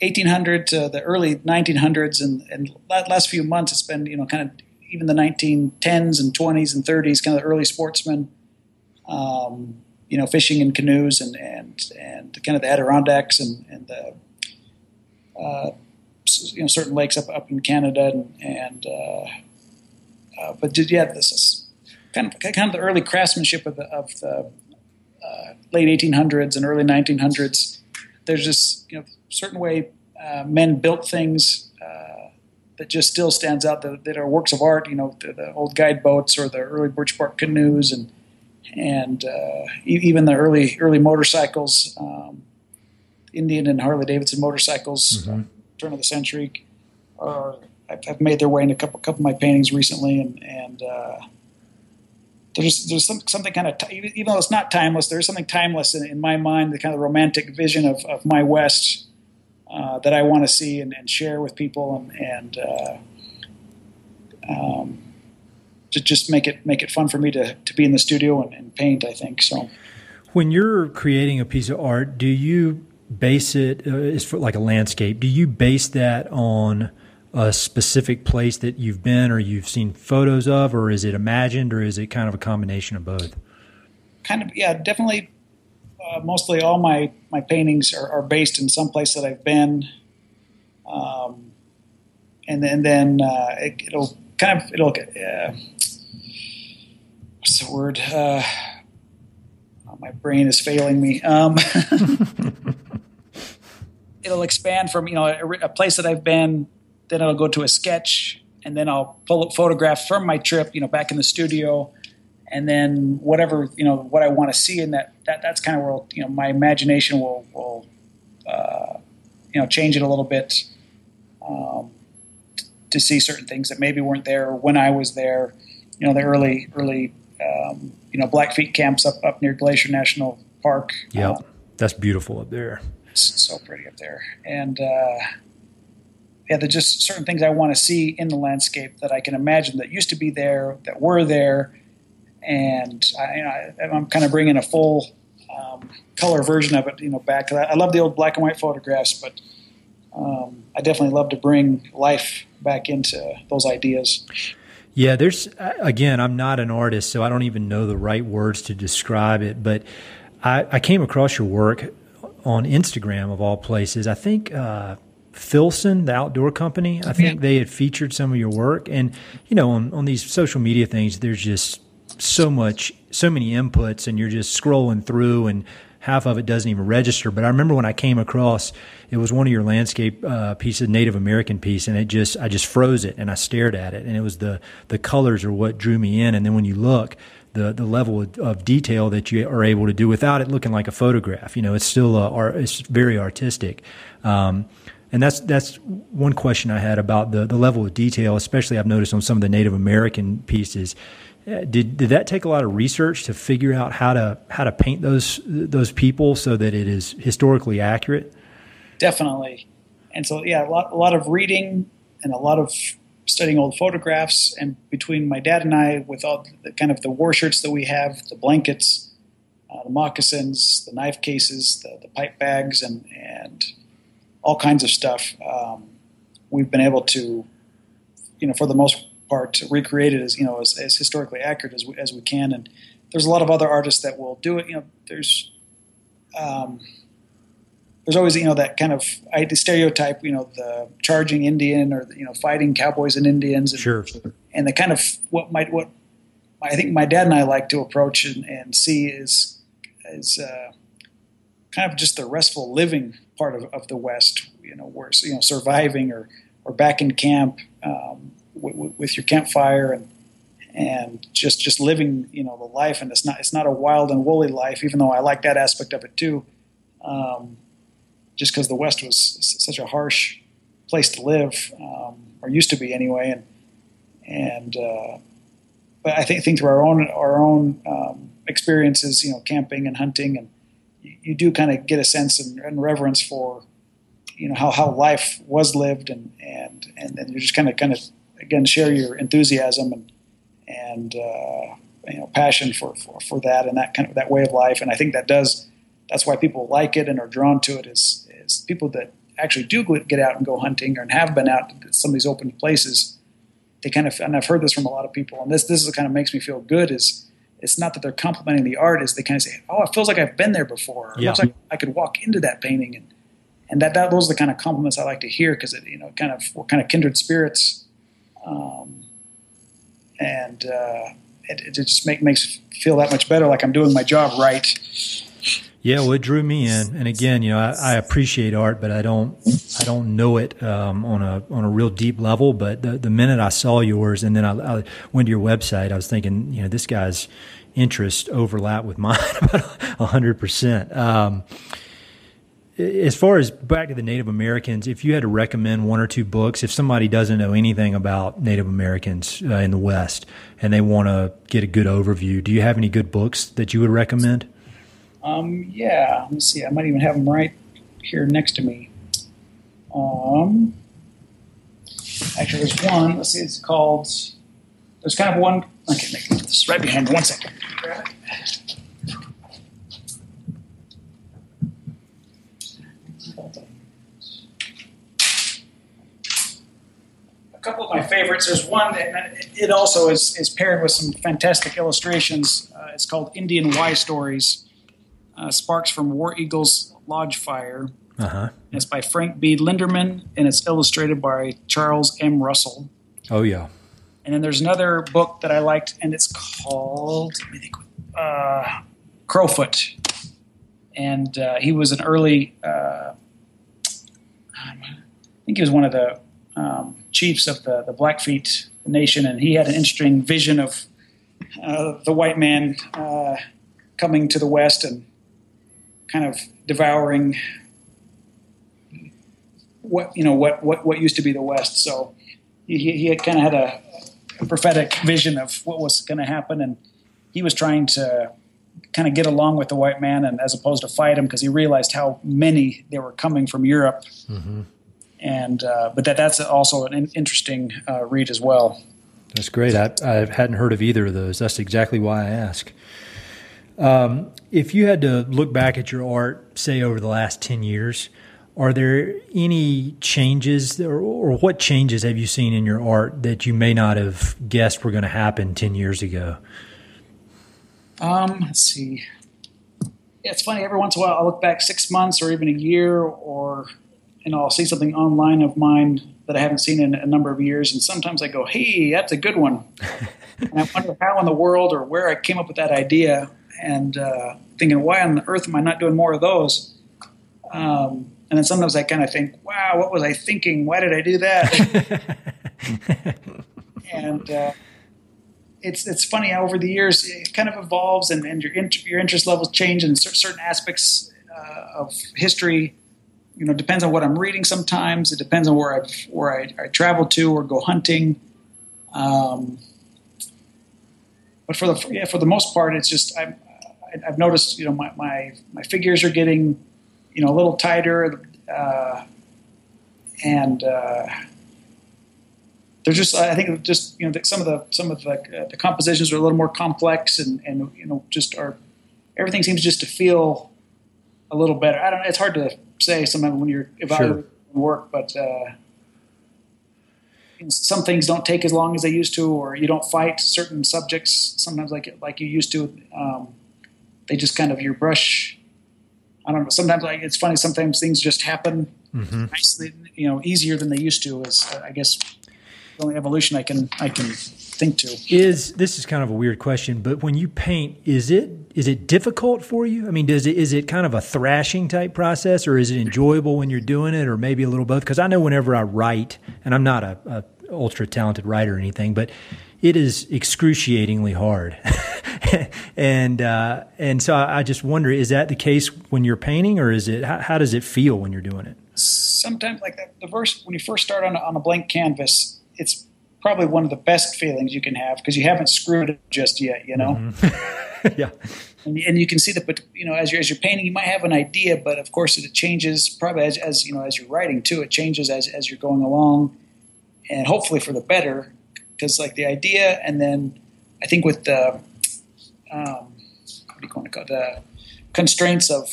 1800 to the early 1900s, and and last few months it's been you know kind of even the 1910s and 20s and 30s, kind of the early sportsmen. Um, you know, fishing in canoes and and and kind of the Adirondacks and and the uh, you know certain lakes up up in Canada and, and uh, uh, but yeah, this is kind of kind of the early craftsmanship of the of the uh, late 1800s and early 1900s. There's just you know certain way uh, men built things uh, that just still stands out that, that, are works of art. You know, the, the old guide boats or the early birch bark canoes and and uh, even the early early motorcycles, um, Indian and Harley Davidson motorcycles, mm-hmm. turn of the century, are have made their way into a couple, couple of my paintings recently, and and uh, there's there's some, something kind of even though it's not timeless, there's something timeless in, in, my mind, the kind of romantic vision of, of my West uh, that I want to see and, and, share with people, and, and uh, um, to just make it make it fun for me to to be in the studio and, and paint. I think so. When you're creating a piece of art, do you base it uh, is for like a landscape? Do you base that on a specific place that you've been or you've seen photos of, or is it imagined, or is it kind of a combination of both? Kind of, yeah, definitely. Uh, mostly all my my paintings are, are, based in some place that I've been, um, and then, and then uh, it, will kind of it'll uh, what's the word? Uh, oh, my brain is failing me. Um, <laughs> <laughs> it'll expand from you know a, a, place that I've been, then it'll go to a sketch, and then I'll pull up photographs from my trip, you know, back in the studio, and then whatever you know what I want to see in that that that's kind of where you know my imagination will will uh, you know change it a little bit. Um, to see certain things that maybe weren't there when I was there, you know, the early early um, you know Blackfeet camps up up near Glacier National Park. Yeah, um, that's beautiful up there. It's so pretty up there, and uh, yeah, there's just certain things I want to see in the landscape that I can imagine that used to be there, that were there, and I, I'm kind of bringing a full um, color version of it, you know, back. I love the old black and white photographs, but um, I definitely love to bring life back into those ideas. Yeah, there's again, I'm not an artist, so I don't even know the right words to describe it, but I, I came across your work on Instagram of all places. I think uh, Filson, the outdoor company, I think yeah. they had featured some of your work. And, you know, on, on these social media things, there's just so much, so many inputs, and you're just scrolling through and half of it doesn't even register. But I remember when I came across it was one of your landscape uh, pieces, Native American piece, and it just I just froze it and I stared at it, and it was the the colors are what drew me in. And then when you look, the the level of, detail that you are able to do without it looking like a photograph, you know, it's still a, it's very artistic. Um, and that's that's one question I had about the the level of detail, especially I've noticed on some of the Native American pieces. Uh, did did that take a lot of research to figure out how to how to paint those those people so that it is historically accurate? Definitely, and so yeah, a lot a lot of reading and a lot of studying old photographs. And between my dad and I, with all the kind of the war shirts that we have, the blankets, uh, the moccasins, the knife cases, the, the, pipe bags, and and all kinds of stuff, um, we've been able to, you know, for the most part recreate it as you know as, as historically accurate as we, as we can. And there's a lot of other artists that will do it. You know, there's um, there's always you know that kind of stereotype, you know, the charging Indian or the, you know fighting cowboys and Indians. And, sure. And the kind of what might what I think my dad and I like to approach and, and see is is uh, kind of just the restful living part of, of the West. You know, you know surviving or or back in camp um, w- with your campfire and and just just living you know the life. And it's not it's not a wild and woolly life, even though I like that aspect of it too. Um, just because the West was such a harsh place to live, um, or used to be anyway, and and uh, but I think think through our own our own um, experiences, you know, camping and hunting, and you, do kind of get a sense and, and, reverence for you know how, how life was lived, and and and then you just kind of kind of again share your enthusiasm and and uh, you know passion for, for for that and that kind of that way of life, and I think that does that's why people like it and are drawn to it is is people that actually do get out and go hunting and have been out to some of these open places. They kind of and I've heard this from a lot of people, and this this is what kind of makes me feel good is it's not that they're complimenting the art, is they kind of say, "Oh, it feels like I've been there before. It yeah. looks like I could walk into that painting," and and that, that those are the kind of compliments I like to hear because it you know kind of we're kind of kindred spirits, um, and uh, it, it just make, makes feel that much better, like I'm doing my job right. Yeah, well, it drew me in, and again, you know, I, I appreciate art, but I don't, I don't know it um, on a on a real deep level. But the, the minute I saw yours, and then I, I, went to your website, I was thinking, you know, this guy's interest overlap with <laughs> mine about hundred um, percent. As far as back to the Native Americans, if you had to recommend one or two books, if somebody doesn't know anything about Native Americans uh, in the West and they want to get a good overview, do you have any good books that you would recommend? Um, yeah, let me see. I might even have them right here next to me. Um, actually, there's one. Let's see. It's called. There's kind of one. Okay, make this right behind. One second. A couple of my favorites. There's one that it also is, is paired with some fantastic illustrations. Uh, it's called Indian Why Stories uh, Sparks from War Eagle's Lodge Fire. Uh-huh. It's by Frank B. Linderman, and it's illustrated by Charles M. Russell. Oh, yeah. And then there's another book that I liked, and it's called uh, Crowfoot. And uh, he was an early, uh, I think he was one of the um, chiefs of the, the Blackfeet Nation, and he had an interesting vision of uh, the white man uh, coming to the West and kind of devouring what you know what what, what used to be the West. So he, he had kind of had a, a prophetic vision of what was going to happen, and he was trying to kind of get along with the white man, and as opposed to fight him, because he realized how many they were coming from Europe. Mm-hmm. And uh, but that that's also an interesting uh, read as well. That's great. I, I hadn't heard of either of those. That's exactly why I ask. Um, if you had to look back at your art, say over the last 10 years, are there any changes or, or, what changes have you seen in your art that you may not have guessed were going to happen 10 years ago? Um, let's see. Yeah, it's funny. Every once in a while, I'll look back six months or even a year, or you know, I'll see something online of mine that I haven't seen in a number of years, and sometimes I go, "Hey, that's a good one," <laughs> and I wonder how in the world or where I came up with that idea and uh, thinking, why on earth am I not doing more of those? Um, and then sometimes I kind of think, wow, what was I thinking? Why did I do that? <laughs> and uh, it's it's funny how over the years it kind of evolves, and, and your your interest levels change in certain aspects uh, of history. You know, depends on what I'm reading. Sometimes it depends on where I where I, I travel to or go hunting. Um, but for the yeah, for the most part, it's just I'm I've noticed, you know, my, my, my figures are getting, you know, a little tighter, uh, and uh, they're just. I think just you know some of the some of the, uh, the compositions are a little more complex, and and you know just are everything seems just to feel a little better. I don't. It's hard to say sometimes when you're evaluating sure. work, but uh, some things don't take as long as they used to, or you don't fight certain subjects sometimes like like you used to. Um, they just kind of your brush. I don't know. Sometimes like it's funny. Sometimes things just happen mm-hmm. nicely, you know, easier than they used to. Is I guess the only evolution I can I can think to. Is this is kind of a weird question, but when you paint, is it is it difficult for you? I mean, does it is it kind of a thrashing type process, or is it enjoyable when you're doing it, or maybe a little both? Because I know whenever I write, and I'm not a, a ultra talented writer or anything, but it is excruciatingly hard. <laughs> and uh, and so I, just wonder, is that the case when you're painting, or is it how, how does it feel when you're doing it? Sometimes, like the, the first when you first start on a, on a blank canvas, it's probably one of the best feelings you can have because you haven't screwed it just yet, you know. Mm-hmm. <laughs> yeah. And, and, you can see that, but you know, as you're as you're painting, you might have an idea, but of course, it changes probably as, as you know as you're writing too. It changes as as you're going along, and hopefully for the better, because like the idea, and then I think with the um, what do you want to call the constraints of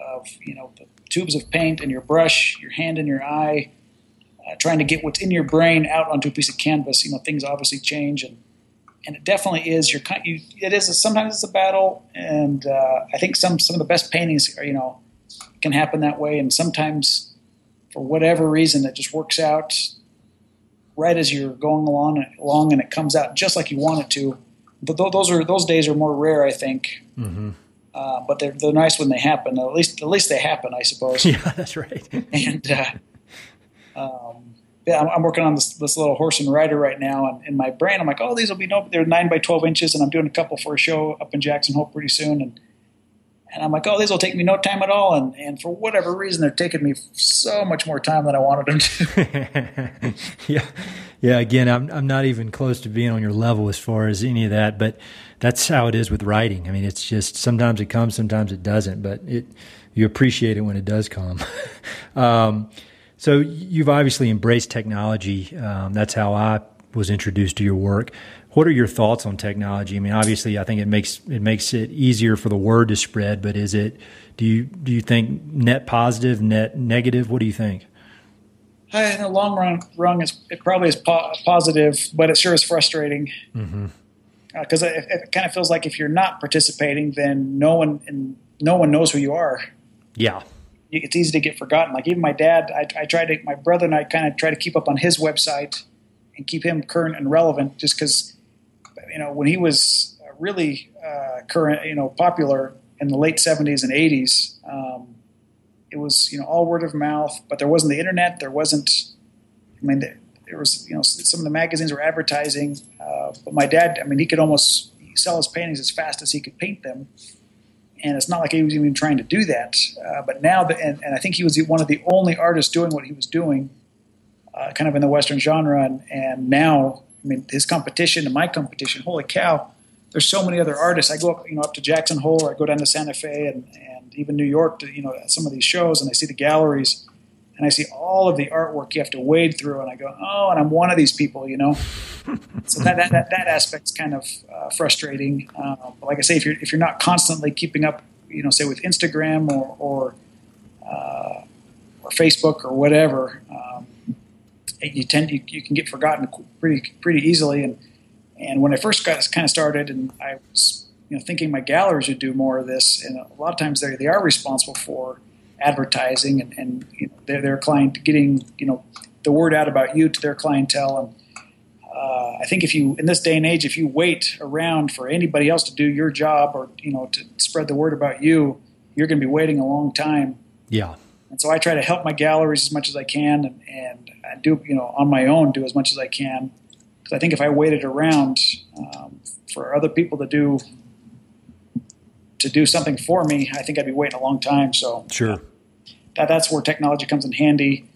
of you know the tubes of paint and your brush, your hand and your eye uh, trying to get what's in your brain out onto a piece of canvas. You know, things obviously change, and and it definitely is. Your you, it is a, sometimes it's a battle, and uh, I think some some of the best paintings are you know can happen that way, and sometimes for whatever reason it just works out right as you're going along along, and it comes out just like you want it to. But th- those are those days are more rare, I think. Mm-hmm. Uh, but they're they're nice when they happen. At least at least they happen, I suppose. <laughs> Yeah, that's right. <laughs> and uh, um, yeah, I'm, I'm, working on this, this little horse and rider right now, and in my brain, I'm like, oh, these will be no, they're nine by twelve inches, and I'm doing a couple for a show up in Jackson Hole pretty soon, and and I'm like, oh, these will take me no time at all, and and for whatever reason, they're taking me so much more time than I wanted them to. <laughs> yeah, yeah. Again, I'm I'm not even close to being on your level as far as any of that, but that's how it is with writing. I mean, it's just sometimes it comes, sometimes it doesn't, but it you appreciate it when it does come. <laughs> um, so you've obviously embraced technology. Um, that's how I was introduced to your work. What are your thoughts on technology? I mean, obviously, I think it makes it makes it easier for the word to spread. But is it? Do you do you think net positive, net negative? What do you think? Uh, in the long run, run it probably is po- positive, but it sure is frustrating. Mm-hmm because uh, it, it, kind of feels like if you're not participating, then no one and no one knows who you are. Yeah, it's easy to get forgotten. Like even my dad, I, I tried to, my brother and I kind of try to keep up on his website and keep him current and relevant, just because, you know, when he was really uh, current, you know, popular in the late '70s and '80s, um, it was you know all word of mouth, but there wasn't the internet. There wasn't, I mean, there, there was you know some of the magazines were advertising, uh, but my dad, I mean, he could almost sell his paintings as fast as he could paint them and it's not like he was even trying to do that. Uh, but now, and, and, I think he was one of the only artists doing what he was doing, uh, kind of in the Western genre. And, and now, I mean, his competition and my competition, holy cow! There's so many other artists. I go up, you know, up to Jackson Hole, or I go down to Santa Fe, and, and even New York to, you know, some of these shows, and I see the galleries, and I see all of the artwork you have to wade through, and I go, oh, and I'm one of these people, you know. <laughs> so that, that, that, that, aspect's kind of uh, frustrating. Uh, but like I say, if you're if you're not constantly keeping up, you know, say with Instagram or or, uh, or Facebook or whatever, um, you tend you, you can get forgotten pretty pretty easily. And and when I first got kind of started, and I was you know thinking my galleries would do more of this, and a lot of times they they are responsible for advertising and, and you know, their, their client getting you know the word out about you to their clientele. And uh, I think if you in this day and age if you wait around for anybody else to do your job or you know to spread the word about you you're going to be waiting a long time. Yeah. And so I try to help my galleries as much as I can and, and I do you know on my own do as much as I can because I think if I waited around um, for other people to do to do something for me, I think I'd be waiting a long time. So sure, that, that's where technology comes in handy.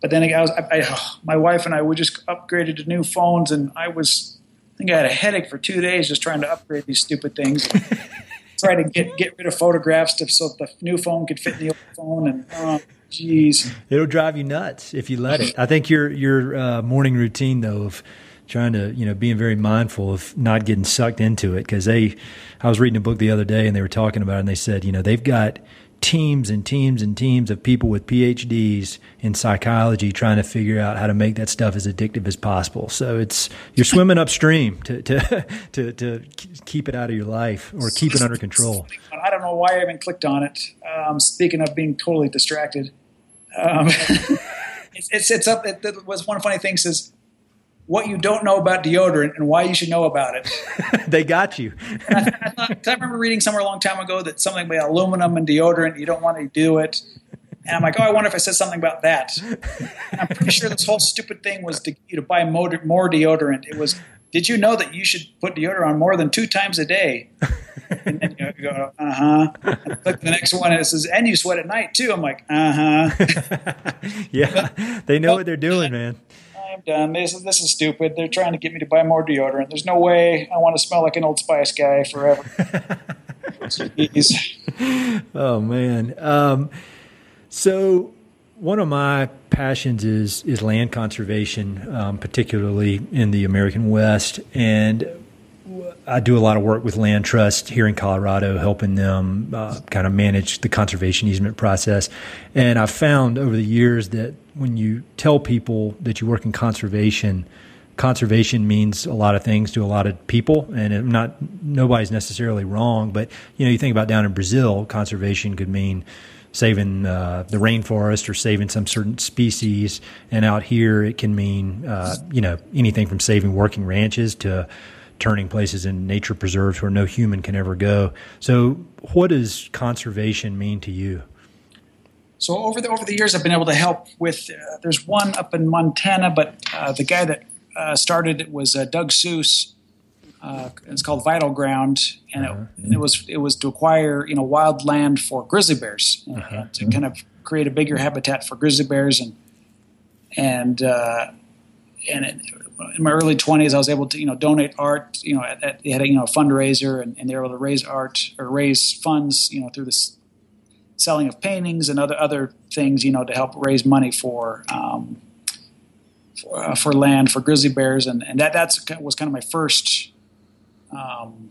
But then I was, I, I, my wife and I we just upgraded to new phones, and I was, I think I had a headache for two days just trying to upgrade these stupid things. <laughs> Try to get get rid of photographs to, so the new phone could fit in the old phone, and oh, jeez, it'll drive you nuts if you let it. I think your your uh, morning routine though of trying to you know being very mindful of not getting sucked into it because they i was reading a book the other day and they were talking about it and they said you know they've got teams and teams and teams of people with phds in psychology trying to figure out how to make that stuff as addictive as possible. So it's you're <laughs> swimming upstream to to <laughs> to, to keep it out of your life or keep it under control. I don't know why i even clicked on it. Um, speaking of being totally distracted um, <laughs> it's, it's, it's up it, it was one funny thing says what you don't know about deodorant and why you should know about it. <laughs> they got you. I, I, thought, I remember reading somewhere a long time ago that something about aluminum and deodorant, you don't want to do it. And I'm like, oh, I wonder if I said something about that. And I'm pretty sure this whole stupid thing was to, you know, buy more, more deodorant. It was, did you know that you should put deodorant on more than two times a day? And then you go, uh huh. Click the next one, and it says, and you sweat at night too. I'm like, uh huh. <laughs> yeah, they know what they're doing, man. I'm done. This is this is stupid. They're trying to get me to buy more deodorant. There's no way I want to smell like an Old Spice guy forever. <laughs> Oh man. Um, so one of my passions is is land conservation, um, particularly in the American West, and I do a lot of work with land trust here in Colorado, helping them uh, kind of manage the conservation easement process. And I've found over the years that when you tell people that you work in conservation, conservation means a lot of things to a lot of people, and not nobody's necessarily wrong. But you know, you think about down in Brazil, conservation could mean saving uh, the rainforest or saving some certain species, and out here it can mean uh, you know anything from saving working ranches to turning places in nature preserves where no human can ever go. So, what does conservation mean to you? So over the over the years, I've been able to help with. Uh, there's one up in Montana, but uh, the guy that uh, started it was uh, Doug Seus. Uh, it's called Vital Ground, and uh-huh. it, it, was it was to acquire you know wild land for grizzly bears uh-huh. to kind of create a bigger habitat for grizzly bears and and and it, in my early 20s, I was able to, you know, donate art, you know, at, at, they had a, you know, a fundraiser and, and, they were able to raise art or raise funds, you know, through the selling of paintings and other, other things, you know, to help raise money for, um, for, uh, for, land for grizzly bears. And, and that that's, was kind of my first, um,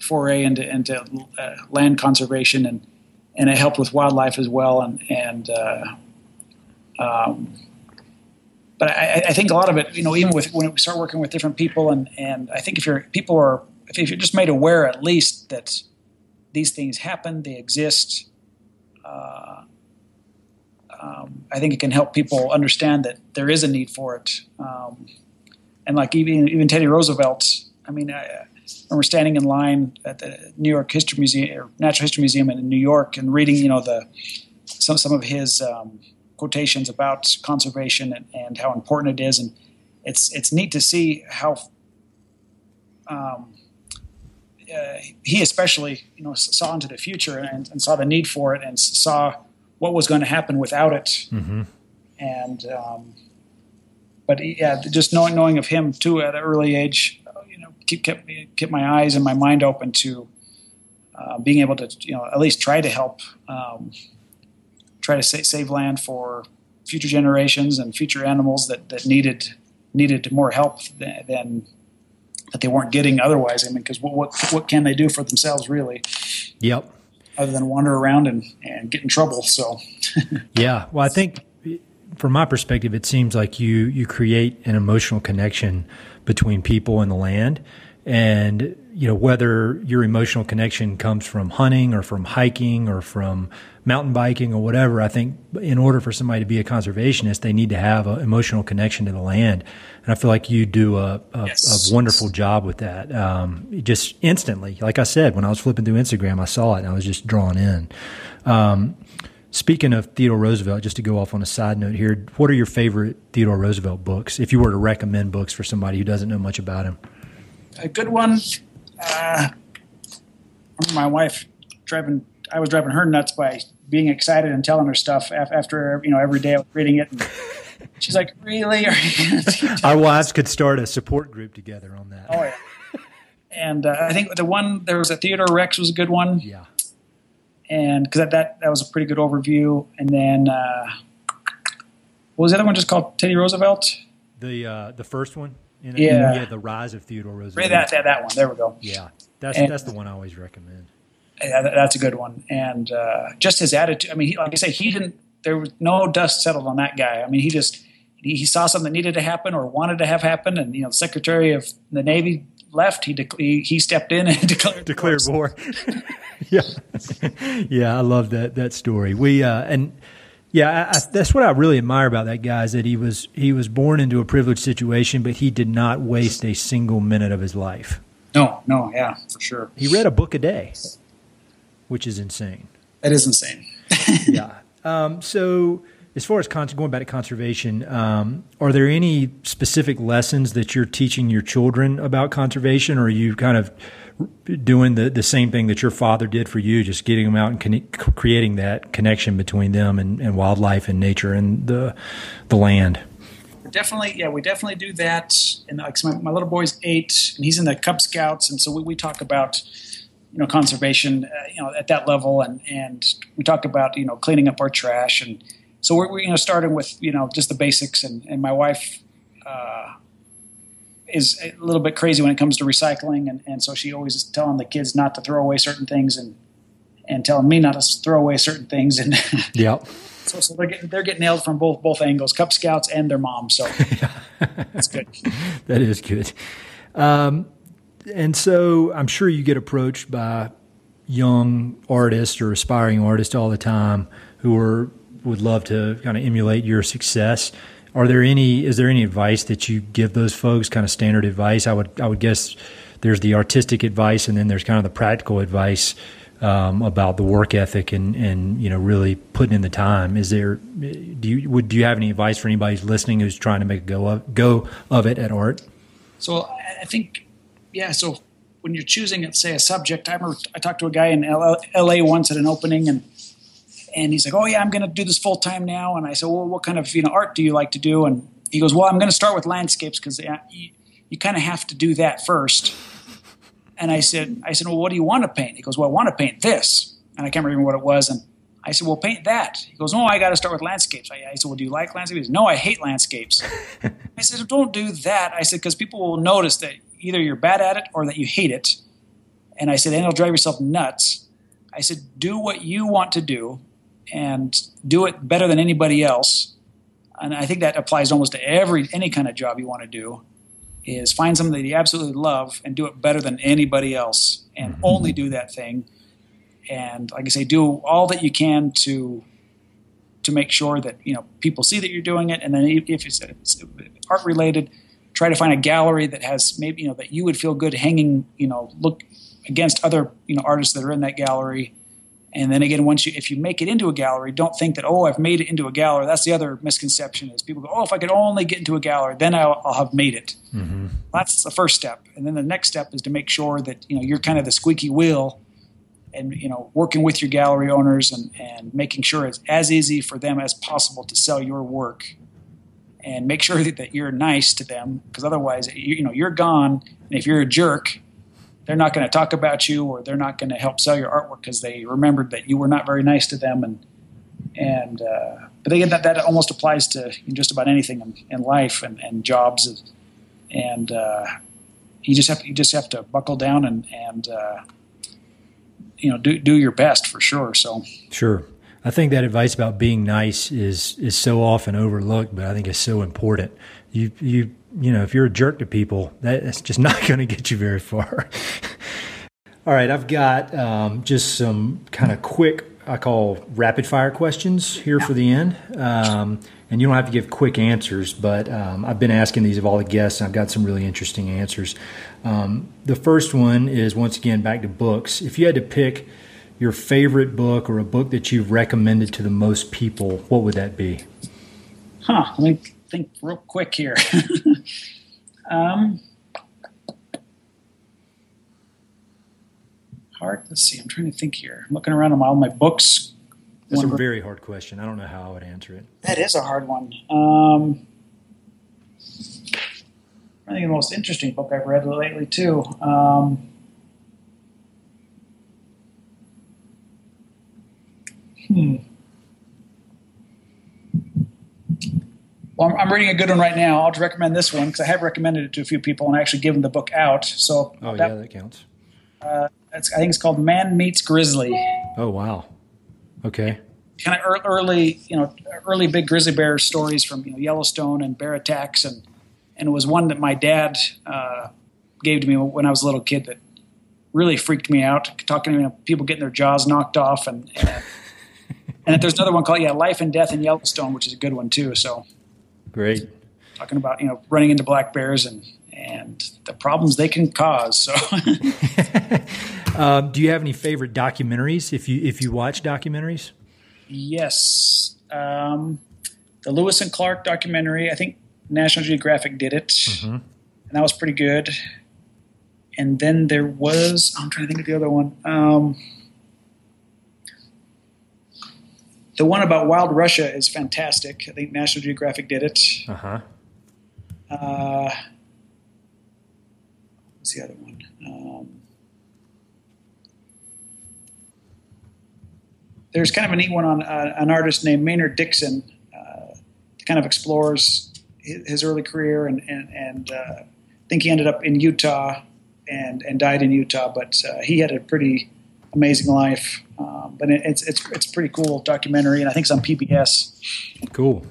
foray into, into uh, land conservation and, and it helped with wildlife as well. And, and, uh, um, but I, I, think a lot of it, you know, even with when we start working with different people, and and I think if you're people are if you're just made aware at least that these things happen, they exist. Uh, um, I think it can help people understand that there is a need for it. Um, and like even even Teddy Roosevelt, I mean, I, remember standing in line at the New York History Museum or Natural History Museum in New York and reading, you know, the some some of his um, quotations about conservation and, and, how important it is, and it's it's neat to see how um, uh, he especially you know saw into the future and, and, saw the need for it and saw what was going to happen without it, mm-hmm. and um, but yeah, just knowing knowing of him too at an early age, you know, keep kept kept my eyes and my mind open to. Uh, being able to, you know, at least try to help um, try to sa- save land for future generations and future animals that, that needed needed more help than, than that they weren't getting otherwise. I mean, because what, what, what can they do for themselves really? Yep. Other than wander around and, and get in trouble. So. <laughs> yeah. Well, I think from my perspective, it seems like you you create an emotional connection between people and the land, and you know whether your emotional connection comes from hunting or from hiking or from mountain biking or whatever, I think in order for somebody to be a conservationist, they need to have an emotional connection to the land. And I feel like you do a, a, yes. a wonderful job with that. Um, just instantly, like I said, when I was flipping through Instagram, I saw it and I was just drawn in. Um, speaking of Theodore Roosevelt, just to go off on a side note here, what are your favorite Theodore Roosevelt books? If you were to recommend books for somebody who doesn't know much about him, a good one. Uh, my wife driving I was driving her nuts by being excited and telling her stuff after you know every day I was reading it. And <laughs> she's like, "Really? Our wives could start a support group together on that." Oh yeah. And uh, I think the one there was a Theodore Rex was a good one. Yeah. And because that, that that was a pretty good overview. And then uh, what was the other one just called Teddy Roosevelt? The uh, the first one. In, yeah. The rise of Theodore Roosevelt. That, that that one. There we go. Yeah. That's and, that's the one I always recommend yeah, that's a good one. And uh, just his attitude. I mean, he, like I say, he didn't. There was no dust settled on that guy. I mean, he just he, he saw something that needed to happen or wanted to have happen, and you know, the Secretary of the Navy left. He he, he stepped in and <laughs> declared declared war. <laughs> yeah, <laughs> yeah, I love that that story. We uh, and Yeah, I, that's what I really admire about that guy is that he was he was born into a privileged situation, but he did not waste a single minute of his life. No, no, yeah, for sure. He read a book a day, which is insane. That is insane. <laughs> yeah. Um, so, as far as con- going back to conservation, um, are there any specific lessons that you're teaching your children about conservation, or are you kind of doing the, the same thing that your father did for you, just getting them out and con- creating that connection between them and, and wildlife and nature and the the land? definitely, yeah, we definitely do that. And like my, my, little boy's eight, and he's in the Cub Scouts, and so we, we talk about you know conservation, uh, you know, at that level, and and we talk about you know cleaning up our trash, and so we're, we're you know starting with you know just the basics, and and my wife. Uh, is a little bit crazy when it comes to recycling, and, and so she always is telling the kids not to throw away certain things, and and telling me not to throw away certain things, and <laughs> yeah. So, so they're getting they're getting nailed from both both angles, Cub Scouts and their mom. So <laughs> that's good. <laughs> that is good. Um, and so I'm sure you get approached by young artists or aspiring artists all the time who are would love to kind of emulate your success. Are there any? Is there any advice that you give those folks? Kind of standard advice? I would I would guess there's the artistic advice, and then there's kind of the practical advice um, about the work ethic and and you know really putting in the time. Is there? Do you would do you have any advice for anybody who's listening who's trying to make a go of, go of it at art? So I think yeah. So when you're choosing, say, a subject, I remember I talked to a guy in L.A. once at an opening, and and he's like, "Oh yeah, I'm going to do this full time now." And I said, "Well, what kind of you know art do you like to do?" And he goes, "Well, I'm going to start with landscapes because uh, you, you kind of have to do that first. And I said, "I said, well, what do you want to paint?" He goes, "Well, I want to paint this," and I can't remember what it was. And I said, "Well, paint that." He goes, "No, I got to start with landscapes." I, I, said, "Well, do you like landscapes?" "No, I hate landscapes." <laughs> I said, "Don't do that." I said, "Because people will notice that either you're bad at it or that you hate it." And I said, "And it'll drive yourself nuts." I said, "Do what you want to do, and do it better than anybody else. And I think that applies almost to every any kind of job you want to do. Is find something that you absolutely love and do it better than anybody else, and mm-hmm. only do that thing. And like I say, do all that you can to to make sure that you know people see that you're doing it. And then if it's, it's art related, try to find a gallery that has maybe you know that you would feel good hanging. You know, look against other you know artists that are in that gallery and then again, once you if you make it into a gallery, don't think that oh I've made it into a gallery. That's the other misconception is people go oh if I could only get into a gallery, then I'll, I'll have made it. Mm-hmm. That's the first step, and then the next step is to make sure that you know you're kind of the squeaky wheel, and you know working with your gallery owners and and making sure it's as easy for them as possible to sell your work, and make sure <laughs> that, that you're nice to them because otherwise you, you know you're gone, and if you're a jerk they're not going to talk about you or they're not going to help sell your artwork because they remembered that you were not very nice to them and and uh, but again that, that almost applies to just about anything in, in life and, and jobs and uh, you just have to, you just have to buckle down and and uh, you know do do your best for sure so. Sure. I think that advice about being nice is is so often overlooked but I think it's so important. You you you know, if you're a jerk to people, that's just <laughs> not going to get you very far. <laughs> All right, I've got um, just some kind of quick, I call rapid fire questions here for the end. Um, and you don't have to give quick answers, but um, I've been asking these of all the guests, and I've got some really interesting answers. Um, the first one is once again back to books. If you had to pick your favorite book or a book that you've recommended to the most people, what would that be? Huh. Let me think real quick here. <laughs> um, hard. Let's see. I'm trying to think here. I'm looking around on all my books. That's a very hard question. I don't know how I would answer it. That is a hard one. Um, I think the most interesting book I've read lately too. Um, hmm. Well, I'm, reading a good one right now. I'll just recommend this one because I have recommended it to a few people and I actually given the book out. So oh that, yeah, that counts. Uh, I think it's called Man Meets Grizzly. Oh wow, okay. Kind of early, you know, early big grizzly bear stories from you know, Yellowstone and bear attacks, and and it was one that my dad uh, gave to me when I was a little kid that really freaked me out. Talking to you know, people getting their jaws knocked off and, and and there's another one called yeah, Life and Death in Yellowstone, which is a good one too. So great. Talking about you know running into black bears and and the problems they can cause. So, <laughs> um, do you have any favorite documentaries? If you if you watch documentaries, yes, um, the Lewis and Clark documentary. I think National Geographic did it, mm-hmm. and that was pretty good. And then there was I'm trying to think of the other one. Um, the one about Wild Russia is fantastic. I think National Geographic did it. Uh-huh. Uh, what's the other one? Um, there's kind of a neat one on uh, an artist named Maynard Dixon. Uh, kind of explores his, his early career and and, and uh, I think he ended up in Utah and and died in Utah, but uh, he had a pretty amazing life. Um, but it, it's it's it's pretty cool documentary, and I think it's on PBS. Cool.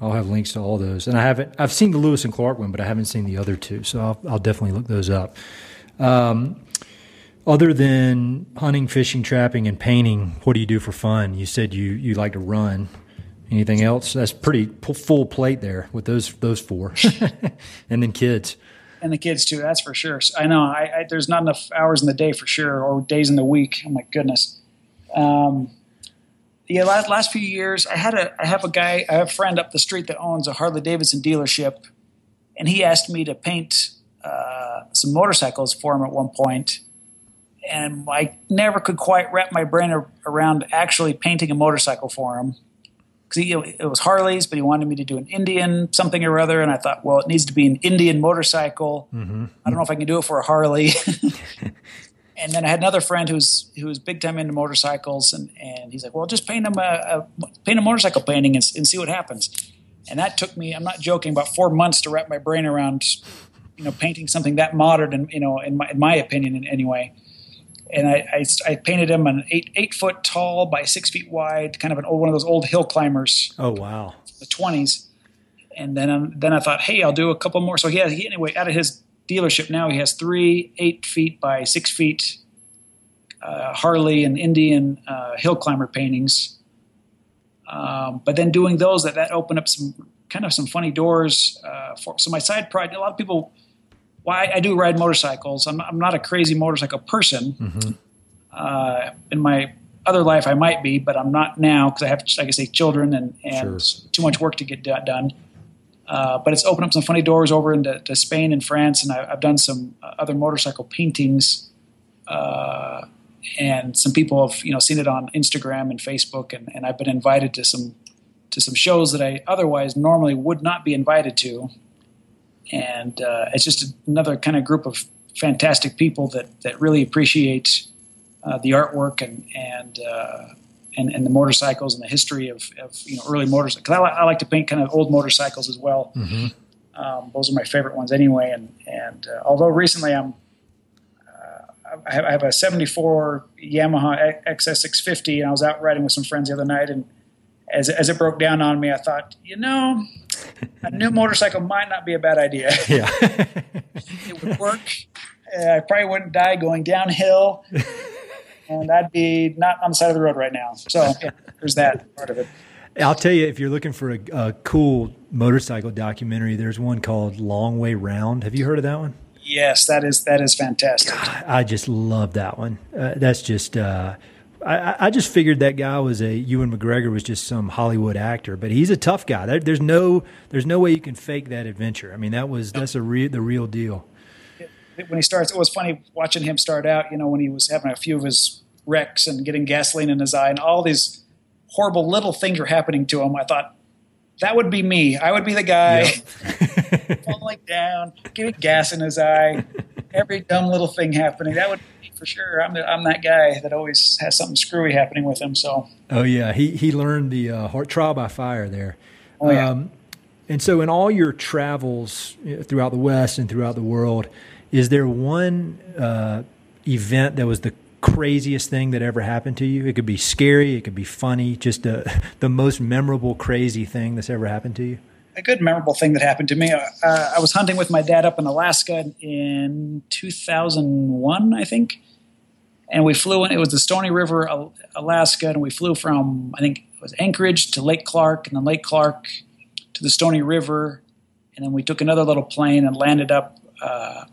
I'll have links to all those, and I haven't. I've seen the Lewis and Clark one, but I haven't seen the other two, so I'll, I'll definitely look those up. Um, other than hunting, fishing, trapping, and painting, what do you do for fun? You said you you like to run. Anything else? That's pretty full plate there with those those four, <laughs> and then kids and the kids too. That's for sure. I know. I, I, there's not enough hours in the day for sure, or days in the week. Oh my goodness. Um, yeah, last, last few years, I had a I have a guy, I have a friend up the street that owns a Harley Davidson dealership, and he asked me to paint uh, some motorcycles for him at one point, and I never could quite wrap my brain around actually painting a motorcycle for him because it was Harleys, but he wanted me to do an Indian something or other, and I thought, well, it needs to be an Indian motorcycle. Mm-hmm. I don't know if I can do it for a Harley. <laughs> and then I had another friend who's who's big time into motorcycles, and, and he's like, well, just paint him a, a paint a motorcycle painting and, and, see what happens. And that took me, I'm not joking, about four months to wrap my brain around, you know, painting something that modern, and you know, in my in my opinion, anyway and I, I, I, painted him an eight eight foot tall by six feet wide, kind of an old one of those old hill climbers. Oh wow, the twenties. And then um, then I thought, hey, I'll do a couple more. So he, has, he anyway out of his dealership now he has three eight feet by six feet uh, Harley and Indian uh, hill climber paintings. Um, but then doing those that that opened up some kind of some funny doors uh, for so my side project. A lot of people why I do ride motorcycles. I'm, I'm not a crazy motorcycle person. Mm-hmm. Uh, in my other life, I might be, but I'm not now because I have, like I say, children and, and sure. too much work to get done. Uh, but it's opened up some funny doors over into Spain and France, and I, have done some uh, other motorcycle paintings. Uh, and some people have you know seen it on Instagram and Facebook, and, and I've been invited to some to some shows that I otherwise normally would not be invited to and uh, it's just another kind of group of fantastic people that that really appreciate uh, the artwork and and, uh, and and the motorcycles and the history of, of you know early motorcycles. Because I, li- I, like to paint kind of old motorcycles as well. Mm-hmm. Um, those are my favorite ones anyway. And and uh, although recently I'm uh, I have, I have a '74 Yamaha XS650, and I was out riding with some friends the other night, and as as it broke down on me, I thought, you know, a new motorcycle might not be a bad idea. <laughs> Yeah, it would work. Uh, I probably wouldn't die going downhill, and I'd be not on the side of the road right now. So yeah, there's that part of it. I'll tell you, if you're looking for a, a, cool motorcycle documentary, there's one called Long Way Round. Have you heard of that one? Yes, that is that is fantastic. God, I just love that one. Uh, that's just. Uh, I, I, just figured that guy was a Ewan McGregor was just some Hollywood actor, but he's a tough guy. There, there's no there's no way you can fake that adventure. I mean, that was that's a real the real deal. When he starts, it was funny watching him start out. You know, when he was having a few of his wrecks and getting gasoline in his eye, and all these horrible little things were happening to him. I thought that would be me. I would be the guy yep. <laughs> falling down, getting gas in his eye, every dumb little thing happening. That would for sure. I'm the, I'm that guy that always has something screwy happening with him. So. Oh yeah, he he learned the uh, trial by fire there. Oh, yeah. Um, and so, in all your travels throughout the West and throughout the world, is there one uh, event that was the craziest thing that ever happened to you? It could be scary, it could be funny, just a, uh, <laughs> the most memorable, crazy thing that's ever happened to you a good memorable thing that happened to me. Uh, I was hunting with my dad up in Alaska in 2001, I think, and we flew in. It was the Stony River, Alaska, and we flew from I think it was Anchorage to Lake Clark, and then Lake Clark to the Stony River, and then we took another little plane and landed up uh,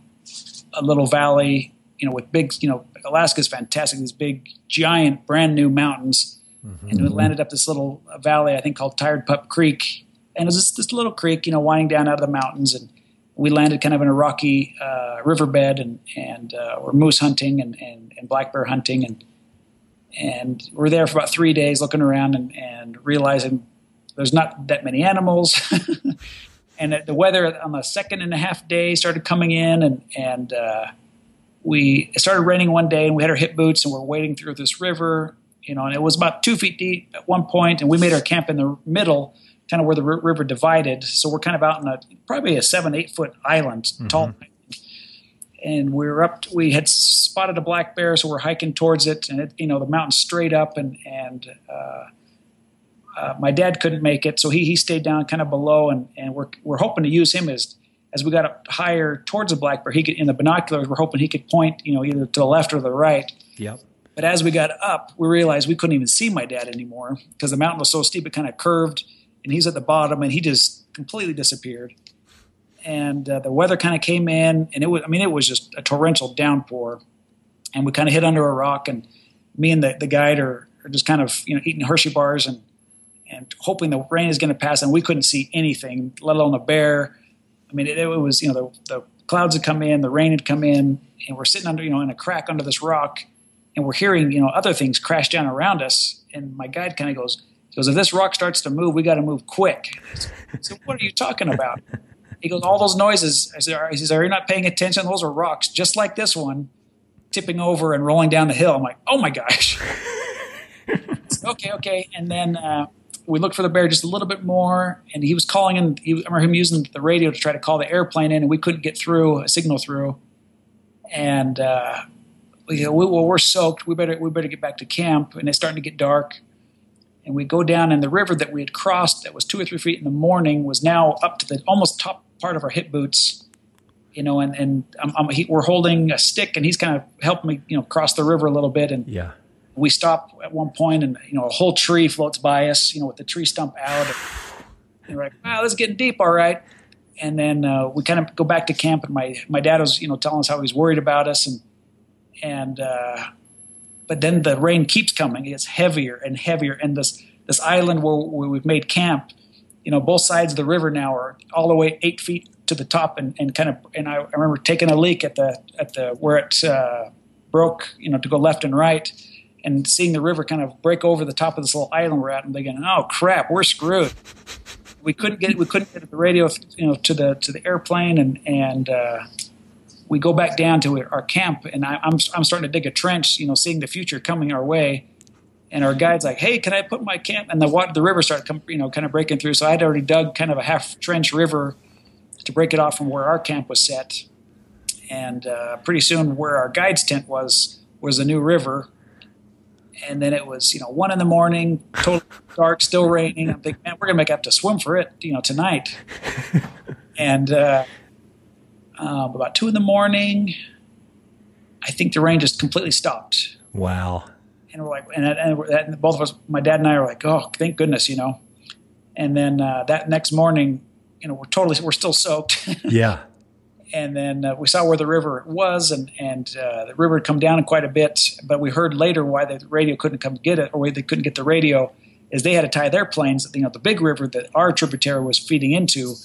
a little valley. You know, with big, you know, Alaska's fantastic. These big, giant, brand new mountains, mm-hmm. and we landed up this little valley I think called Tired Pup Creek, and it was this, this little creek, you know, winding down out of the mountains. And we landed kind of in a rocky uh, riverbed and and uh, we're moose hunting and, and, and, black bear hunting. And and we're there for about three days looking around and, and realizing there's not that many animals. <laughs> And the weather on the second and a half day started coming in and and uh, we it started raining one day and we had our hip boots and we're wading through this river you know and it was about two feet deep at one point and we made our camp in the middle kind of where the river divided. So we're kind of out in a probably a seven, eight foot island, mm-hmm. tall. And we were up. To, we had spotted a black bear, so we're hiking towards it, and it, you know the mountain straight up, and and uh, uh, my dad couldn't make it, so he he stayed down kind of below, and and we're we're hoping to use him as as we got up higher towards the black bear. He could in the binoculars, we're hoping he could point, you know, either to the left or the right. Yep. But as we got up, we realized we couldn't even see my dad anymore because the mountain was so steep; it kind of curved and he's at the bottom, and he just completely disappeared. And uh, the weather kind of came in, and it was—I mean, it was just a torrential downpour. And we kind of hid under a rock, and me and the, the guide are, are just kind of you know eating Hershey bars and and hoping the rain is going to pass. And we couldn't see anything, let alone a bear. I mean, it, it was you know the, the clouds had come in, the rain had come in, and we're sitting under you know in a crack under this rock, and we're hearing you know other things crash down around us. And my guide kind of goes, goes, if this rock starts to move, we got to move quick. I said, what are you talking about? <laughs> He goes, all those noises. I said, he says, are you not paying attention? Those are rocks, just like this one, tipping over and rolling down the hill. I'm like, oh my gosh. <laughs> said, okay, okay. And then uh, we looked for the bear just a little bit more, and he was calling in. He, I remember him using the radio to try to call the airplane in, and we couldn't get through a signal through. And uh, we, well, we're soaked. We better we better get back to camp. And it's starting to get dark and we go down and the river that we had crossed that was two or three feet in the morning was now up to the almost top part of our hip boots you know and and I'm, I'm, he, we're holding a stick and he's kind of helping me you know cross the river a little bit. And yeah. we stop at one point and you know a whole tree floats by us you know with the tree stump out. And we're like wow this is getting deep all right. And then uh, we kind of go back to camp and my my dad was you know telling us how he was worried about us and and uh, but then the rain keeps coming. It's heavier and heavier, and this this island where, we've made camp, you know, both sides of the river now are all the way eight feet to the top, and, and kind of. And I, I remember taking a leak at the at the where it uh, broke, you know, to go left and right, and seeing the river kind of break over the top of this little island we're at, and thinking, "Oh crap, we're screwed." We couldn't get we couldn't get the radio, you know, to the to the airplane, and and uh, we go back down to our camp, and I, am I'm, I'm starting to dig a trench, you know, seeing the future coming our way. And our guide's like, "Hey, can I put my camp?" And the water, the river started, come, you know, kind of breaking through. So I'd already dug kind of a half trench river to break it off from where our camp was set. And uh, pretty soon, where our guide's tent was was a new river. And then it was, you know, one in the morning, totally <laughs> dark, still raining. I'm thinking, man, we're gonna make up to swim for it, you know, tonight. <laughs> and uh, um, about two in the morning. I think the rain just completely stopped. Wow. And we're like, and, and, and both of us, my dad and I, are like, oh, thank goodness, you know. And then uh, that next morning, you know, we're totally, we're still soaked. <laughs> yeah. And then uh, we saw where the river was, and and uh, the river had come down quite a bit. But we heard later why the radio couldn't come get it, or why they couldn't get the radio, is they had to tie their planes. You know, the big river that our tributary was feeding into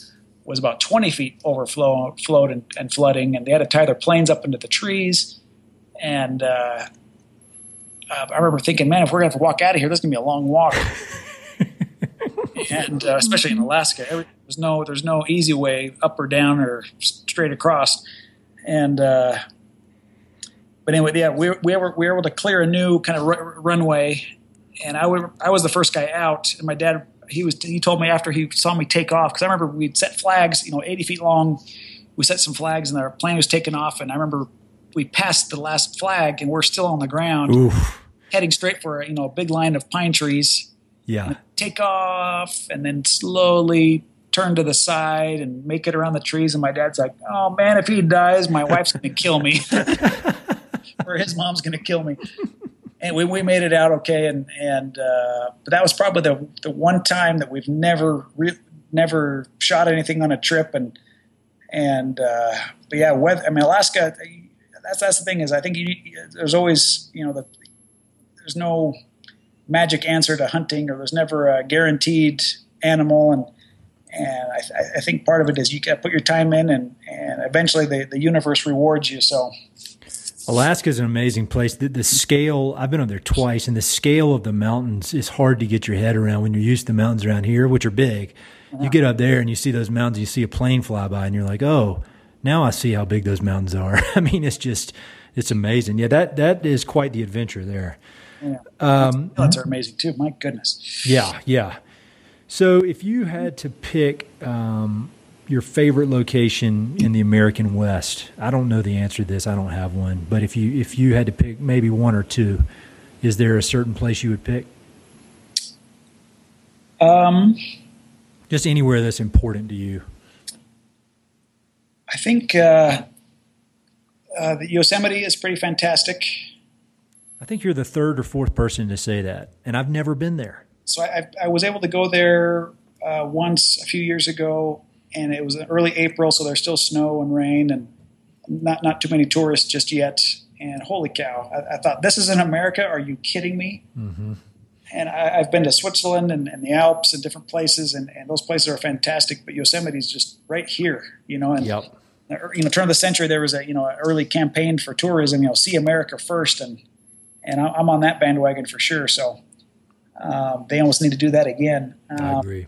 was about 20 feet overflow flowed and, and, flooding, and they had to tie their planes up into the trees. And uh, uh, I remember thinking, man, if we're gonna have to walk out of here, this is gonna be a long walk. <laughs> and uh, especially in Alaska, every, there's no there's no easy way up or down or straight across. And uh, but anyway, yeah, we, we were we were able to clear a new kind of r- runway, and I, would, I was the first guy out, and my dad he was he told me after he saw me take off because I remember we'd set flags, you know, 80 feet long. We set some flags and our plane was taking off, and I remember we passed the last flag and we're still on the ground, Oof. heading straight for you know a big line of pine trees. Yeah, take off and then slowly turn to the side and make it around the trees. And my dad's like, "Oh man, if he dies, my wife's going to kill me." <laughs> <laughs> or his mom's going to kill me. And we, we made it out okay. And, and, uh, but that was probably the, the one time that we've never, re- never shot anything on a trip. And, and, uh, but yeah, weather, I mean, Alaska, that's, that's the thing is I think you, there's always, you know, the, there's no magic answer to hunting or there's never a guaranteed animal. And, and I, I, think part of it is you got to put your time in, and, and eventually the, the universe rewards you. So, Alaska is an amazing place. The, the, scale, I've been up there twice, and the scale of the mountains is hard to get your head around when you're used to the mountains around here, which are big. You get up there and you see those mountains, you see a plane fly by, and you're like, oh, now I see how big those mountains are. <laughs> I mean, it's just, it's amazing. Yeah, that that is quite the adventure there. Yeah. Um, are amazing too. My goodness. Yeah, yeah. So, if you had to pick um, your favorite location in the American West, I don't know the answer to this. I don't have one, but if you if you had to pick maybe one or two, is there a certain place you would pick? Um, just anywhere that's important to you. I think uh, uh, the Yosemite is pretty fantastic. I think you're the third or fourth person to say that, and I've never been there so I, I, was able to go there uh, once a few years ago, and it was early April, so there's still snow and rain, and not not too many tourists just yet. And holy cow, I, I thought this is in America. Are you kidding me? Mm-hmm. And I, have been to Switzerland and, and, the Alps and different places, and, and, those places are fantastic. But Yosemite is just right here, you know. And yep. you know, turn of the century, there was a you know an early campaign for tourism. You know, see America first, and and I'm on that bandwagon for sure. So um, they almost need to do that again. Um, I agree.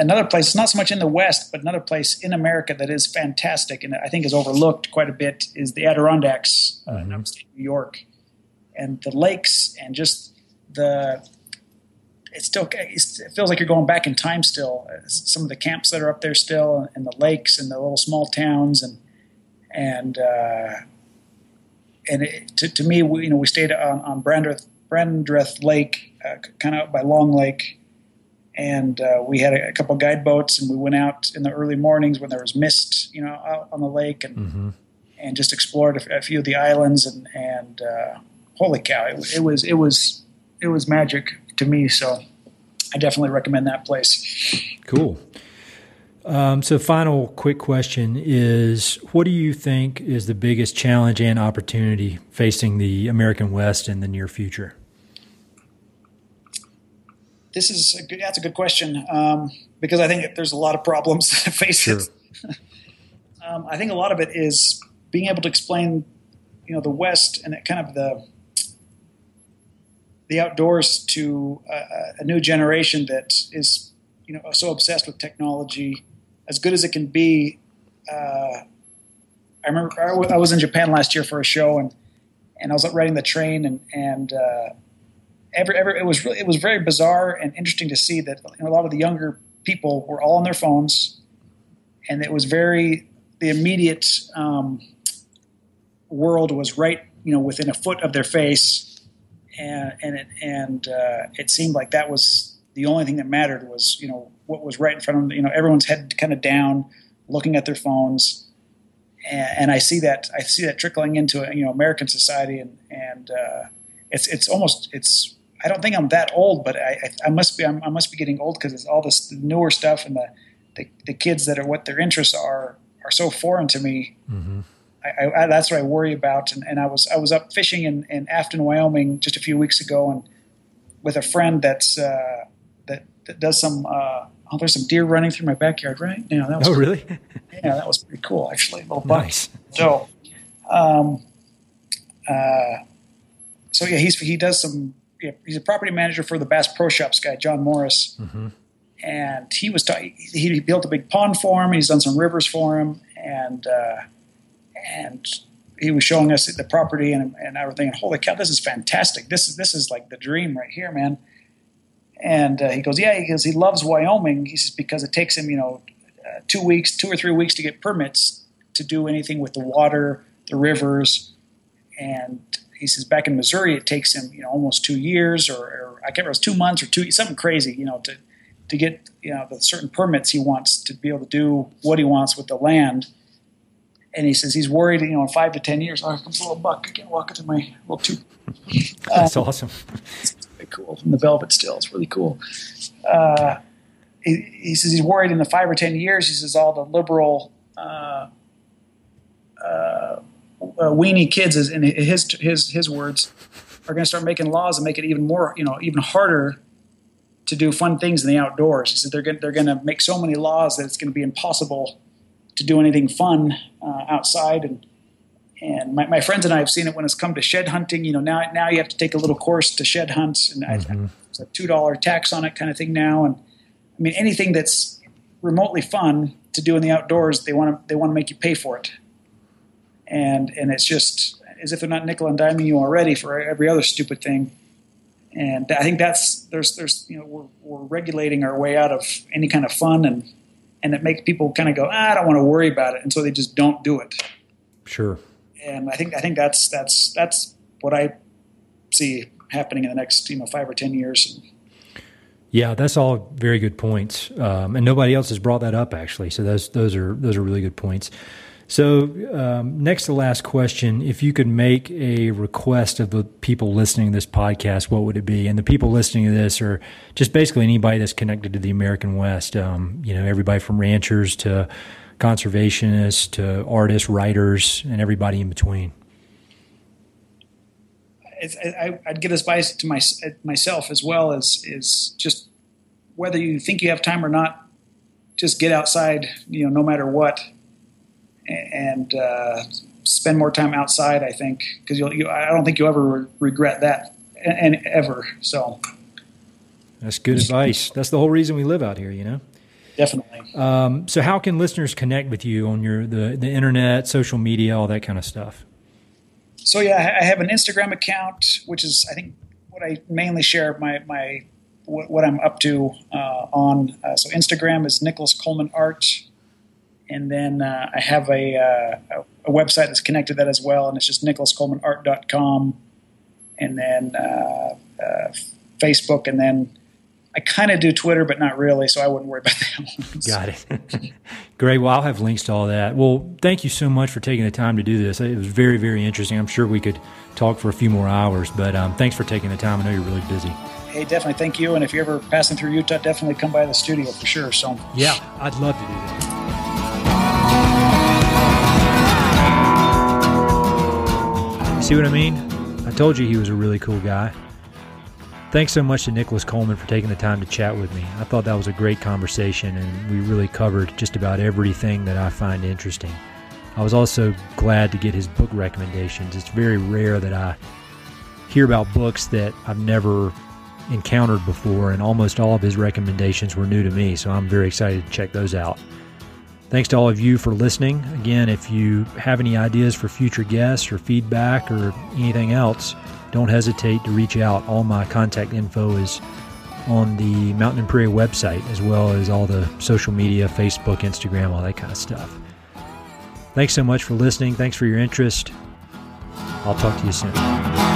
Another place, not so much in the West, but another place in America that is fantastic and I think is overlooked quite a bit is the Adirondacks uh, mm-hmm. in upstate New York, and the lakes and just the. It still it feels like you're going back in time still. Some of the camps that are up there still, and the lakes and the little small towns, and and uh, and it, to, to me, we, you know, we stayed on, on Brandreth, Brandreth Lake uh, kind of by Long Lake. And uh, we had a, a couple guide boats, and we went out in the early mornings when there was mist, you know, out on the lake, and mm-hmm. and just explored a, a, few of the islands. And and uh, holy cow, it, it was it was it was magic to me. So I definitely recommend that place. Cool. Um, so, final quick question is What do you think is the biggest challenge and opportunity facing the American West in the near future? This is a good, that's a good question um, because I think there's a lot of problems <laughs> that face sure. it. <laughs> um, I think a lot of it is being able to explain, you know, the West and kind of the the outdoors to a, a new generation that is, you know, so obsessed with technology, as good as it can be. Uh, I remember I was in Japan last year for a show and and I was riding the train and and uh, every, every, it was really, it was very bizarre and interesting to see that you know, a lot of the younger people were all on their phones, and it was very the immediate um, world was right you know within a foot of their face, and and it, and uh, it seemed like that was the only thing that mattered was you know what was right in front of them. You know everyone's head kind of down, looking at their phones. And, and I see that I see that trickling into you know American society, and and uh, it's it's almost it's I don't think I'm that old, but I, I must be. I'm, i must be getting old because it's all this newer stuff and the, the, the kids that are what their interests are are so foreign to me. Mm-hmm. I, I, that's what I worry about. And, and, I was I was up fishing in, in Afton, Wyoming, just a few weeks ago, and with a friend that's uh, that, that does some. Uh, oh, there's some deer running through my backyard right now. That was oh, really? <laughs> yeah, that was pretty cool, actually. Little nice. So, um, uh, so yeah, he's he does some he's a property manager for the Bass Pro Shops guy, John Morris. Mm-hmm. And he was ta- he built a big pond for him. He's done some rivers for him, and uh, and he was showing us the property and, and everything. And holy cow, this is fantastic! This is this is like the dream right here, man. And uh, he goes, yeah, because he loves Wyoming. He says because it takes him, you know, uh, two weeks, two or three weeks to get permits to do anything with the water, the rivers, and he says back in Missouri it takes him you know almost two years or, or I can't remember it was two months or two something crazy you know to to get you know the certain permits he wants to be able to do what he wants with the land and he says he's worried. You know, in five to ten years, oh, here comes a little buck again, walking through my little tube. <laughs> That's um, awesome. It's really cool. And the velvet still, it's really cool. Uh, he, he, says he's worried in the five or ten years. He says all the liberal. Uh, uh, weenie kids, is in his his his words, are going to start making laws and make it even more, you know, even harder to do fun things in the outdoors. He said they're going they're going to make so many laws that it's going to be impossible to do anything fun uh, outside. And and my, my, friends and I have seen it when it's come to shed hunting. You know, now now you have to take a little course to shed hunt, and mm-hmm. it's a two dollar tax on it kind of thing now. And I mean, anything that's remotely fun to do in the outdoors, they want to they want to make you pay for it. And and it's just as if they're not nickel and diming you already for every other stupid thing. And I think that's there's there's you know we're, we're regulating our way out of any kind of fun and and it makes people kind of go ah, I don't want to worry about it and so they just don't do it. Sure. And I think I think that's that's that's what I see happening in the next you know five or ten years. Yeah, that's all very good points, um, and nobody else has brought that up actually. So those those are those are really good points. So, um, next to last question if you could make a request of the people listening to this podcast, what would it be? And the people listening to this are just basically anybody that's connected to the American West. Um, you know, everybody from ranchers to conservationists to artists, writers, and everybody in between. I, would give advice to my, myself as well as is just whether you think you have time or not, just get outside. You know, no matter what and uh, spend more time outside. I think because you'll, you, I don't think you'll ever re- regret that, and, and, ever. So that's good advice. That's the whole reason we live out here. You know. Definitely. Um, so, how can listeners connect with you on your the the internet, social media, all that kind of stuff? So yeah, I have an Instagram account, which is I think what I mainly share my my what, what I'm up to uh, on. Uh, so Instagram is Nicholas Coleman Art and then uh, I have a, uh, a, website that's connected to that as well, and it's just nicholascolemanart.com, and then uh, uh, Facebook, and then I kind of do Twitter, but not really, so I wouldn't worry about <laughs> that. Got it. Great. Well, I'll have links to all that. Well, thank you so much for taking the time to do this. It was very, very interesting. I'm sure we could talk for a few more hours, but um, thanks for taking the time. I know you're really busy. Hey, definitely. Thank you. And if you're ever passing through Utah, definitely come by the studio for sure. So yeah, I'd love to do that. See what I mean? I told you he was a really cool guy. Thanks so much to Nicholas Coleman for taking the time to chat with me. I thought that was a great conversation, and we really covered just about everything that I find interesting. I was also glad to get his book recommendations. It's very rare that I hear about books that I've never encountered before, and almost all of his recommendations were new to me, so I'm very excited to check those out. Thanks to all of you for listening. Again, if you have any ideas for future guests or feedback or anything else, don't hesitate to reach out. All my contact info is on the Mountain and Prairie website, as well as all the social media Facebook, Instagram, all that kind of stuff. Thanks so much for listening. Thanks for your interest. I'll talk to you soon.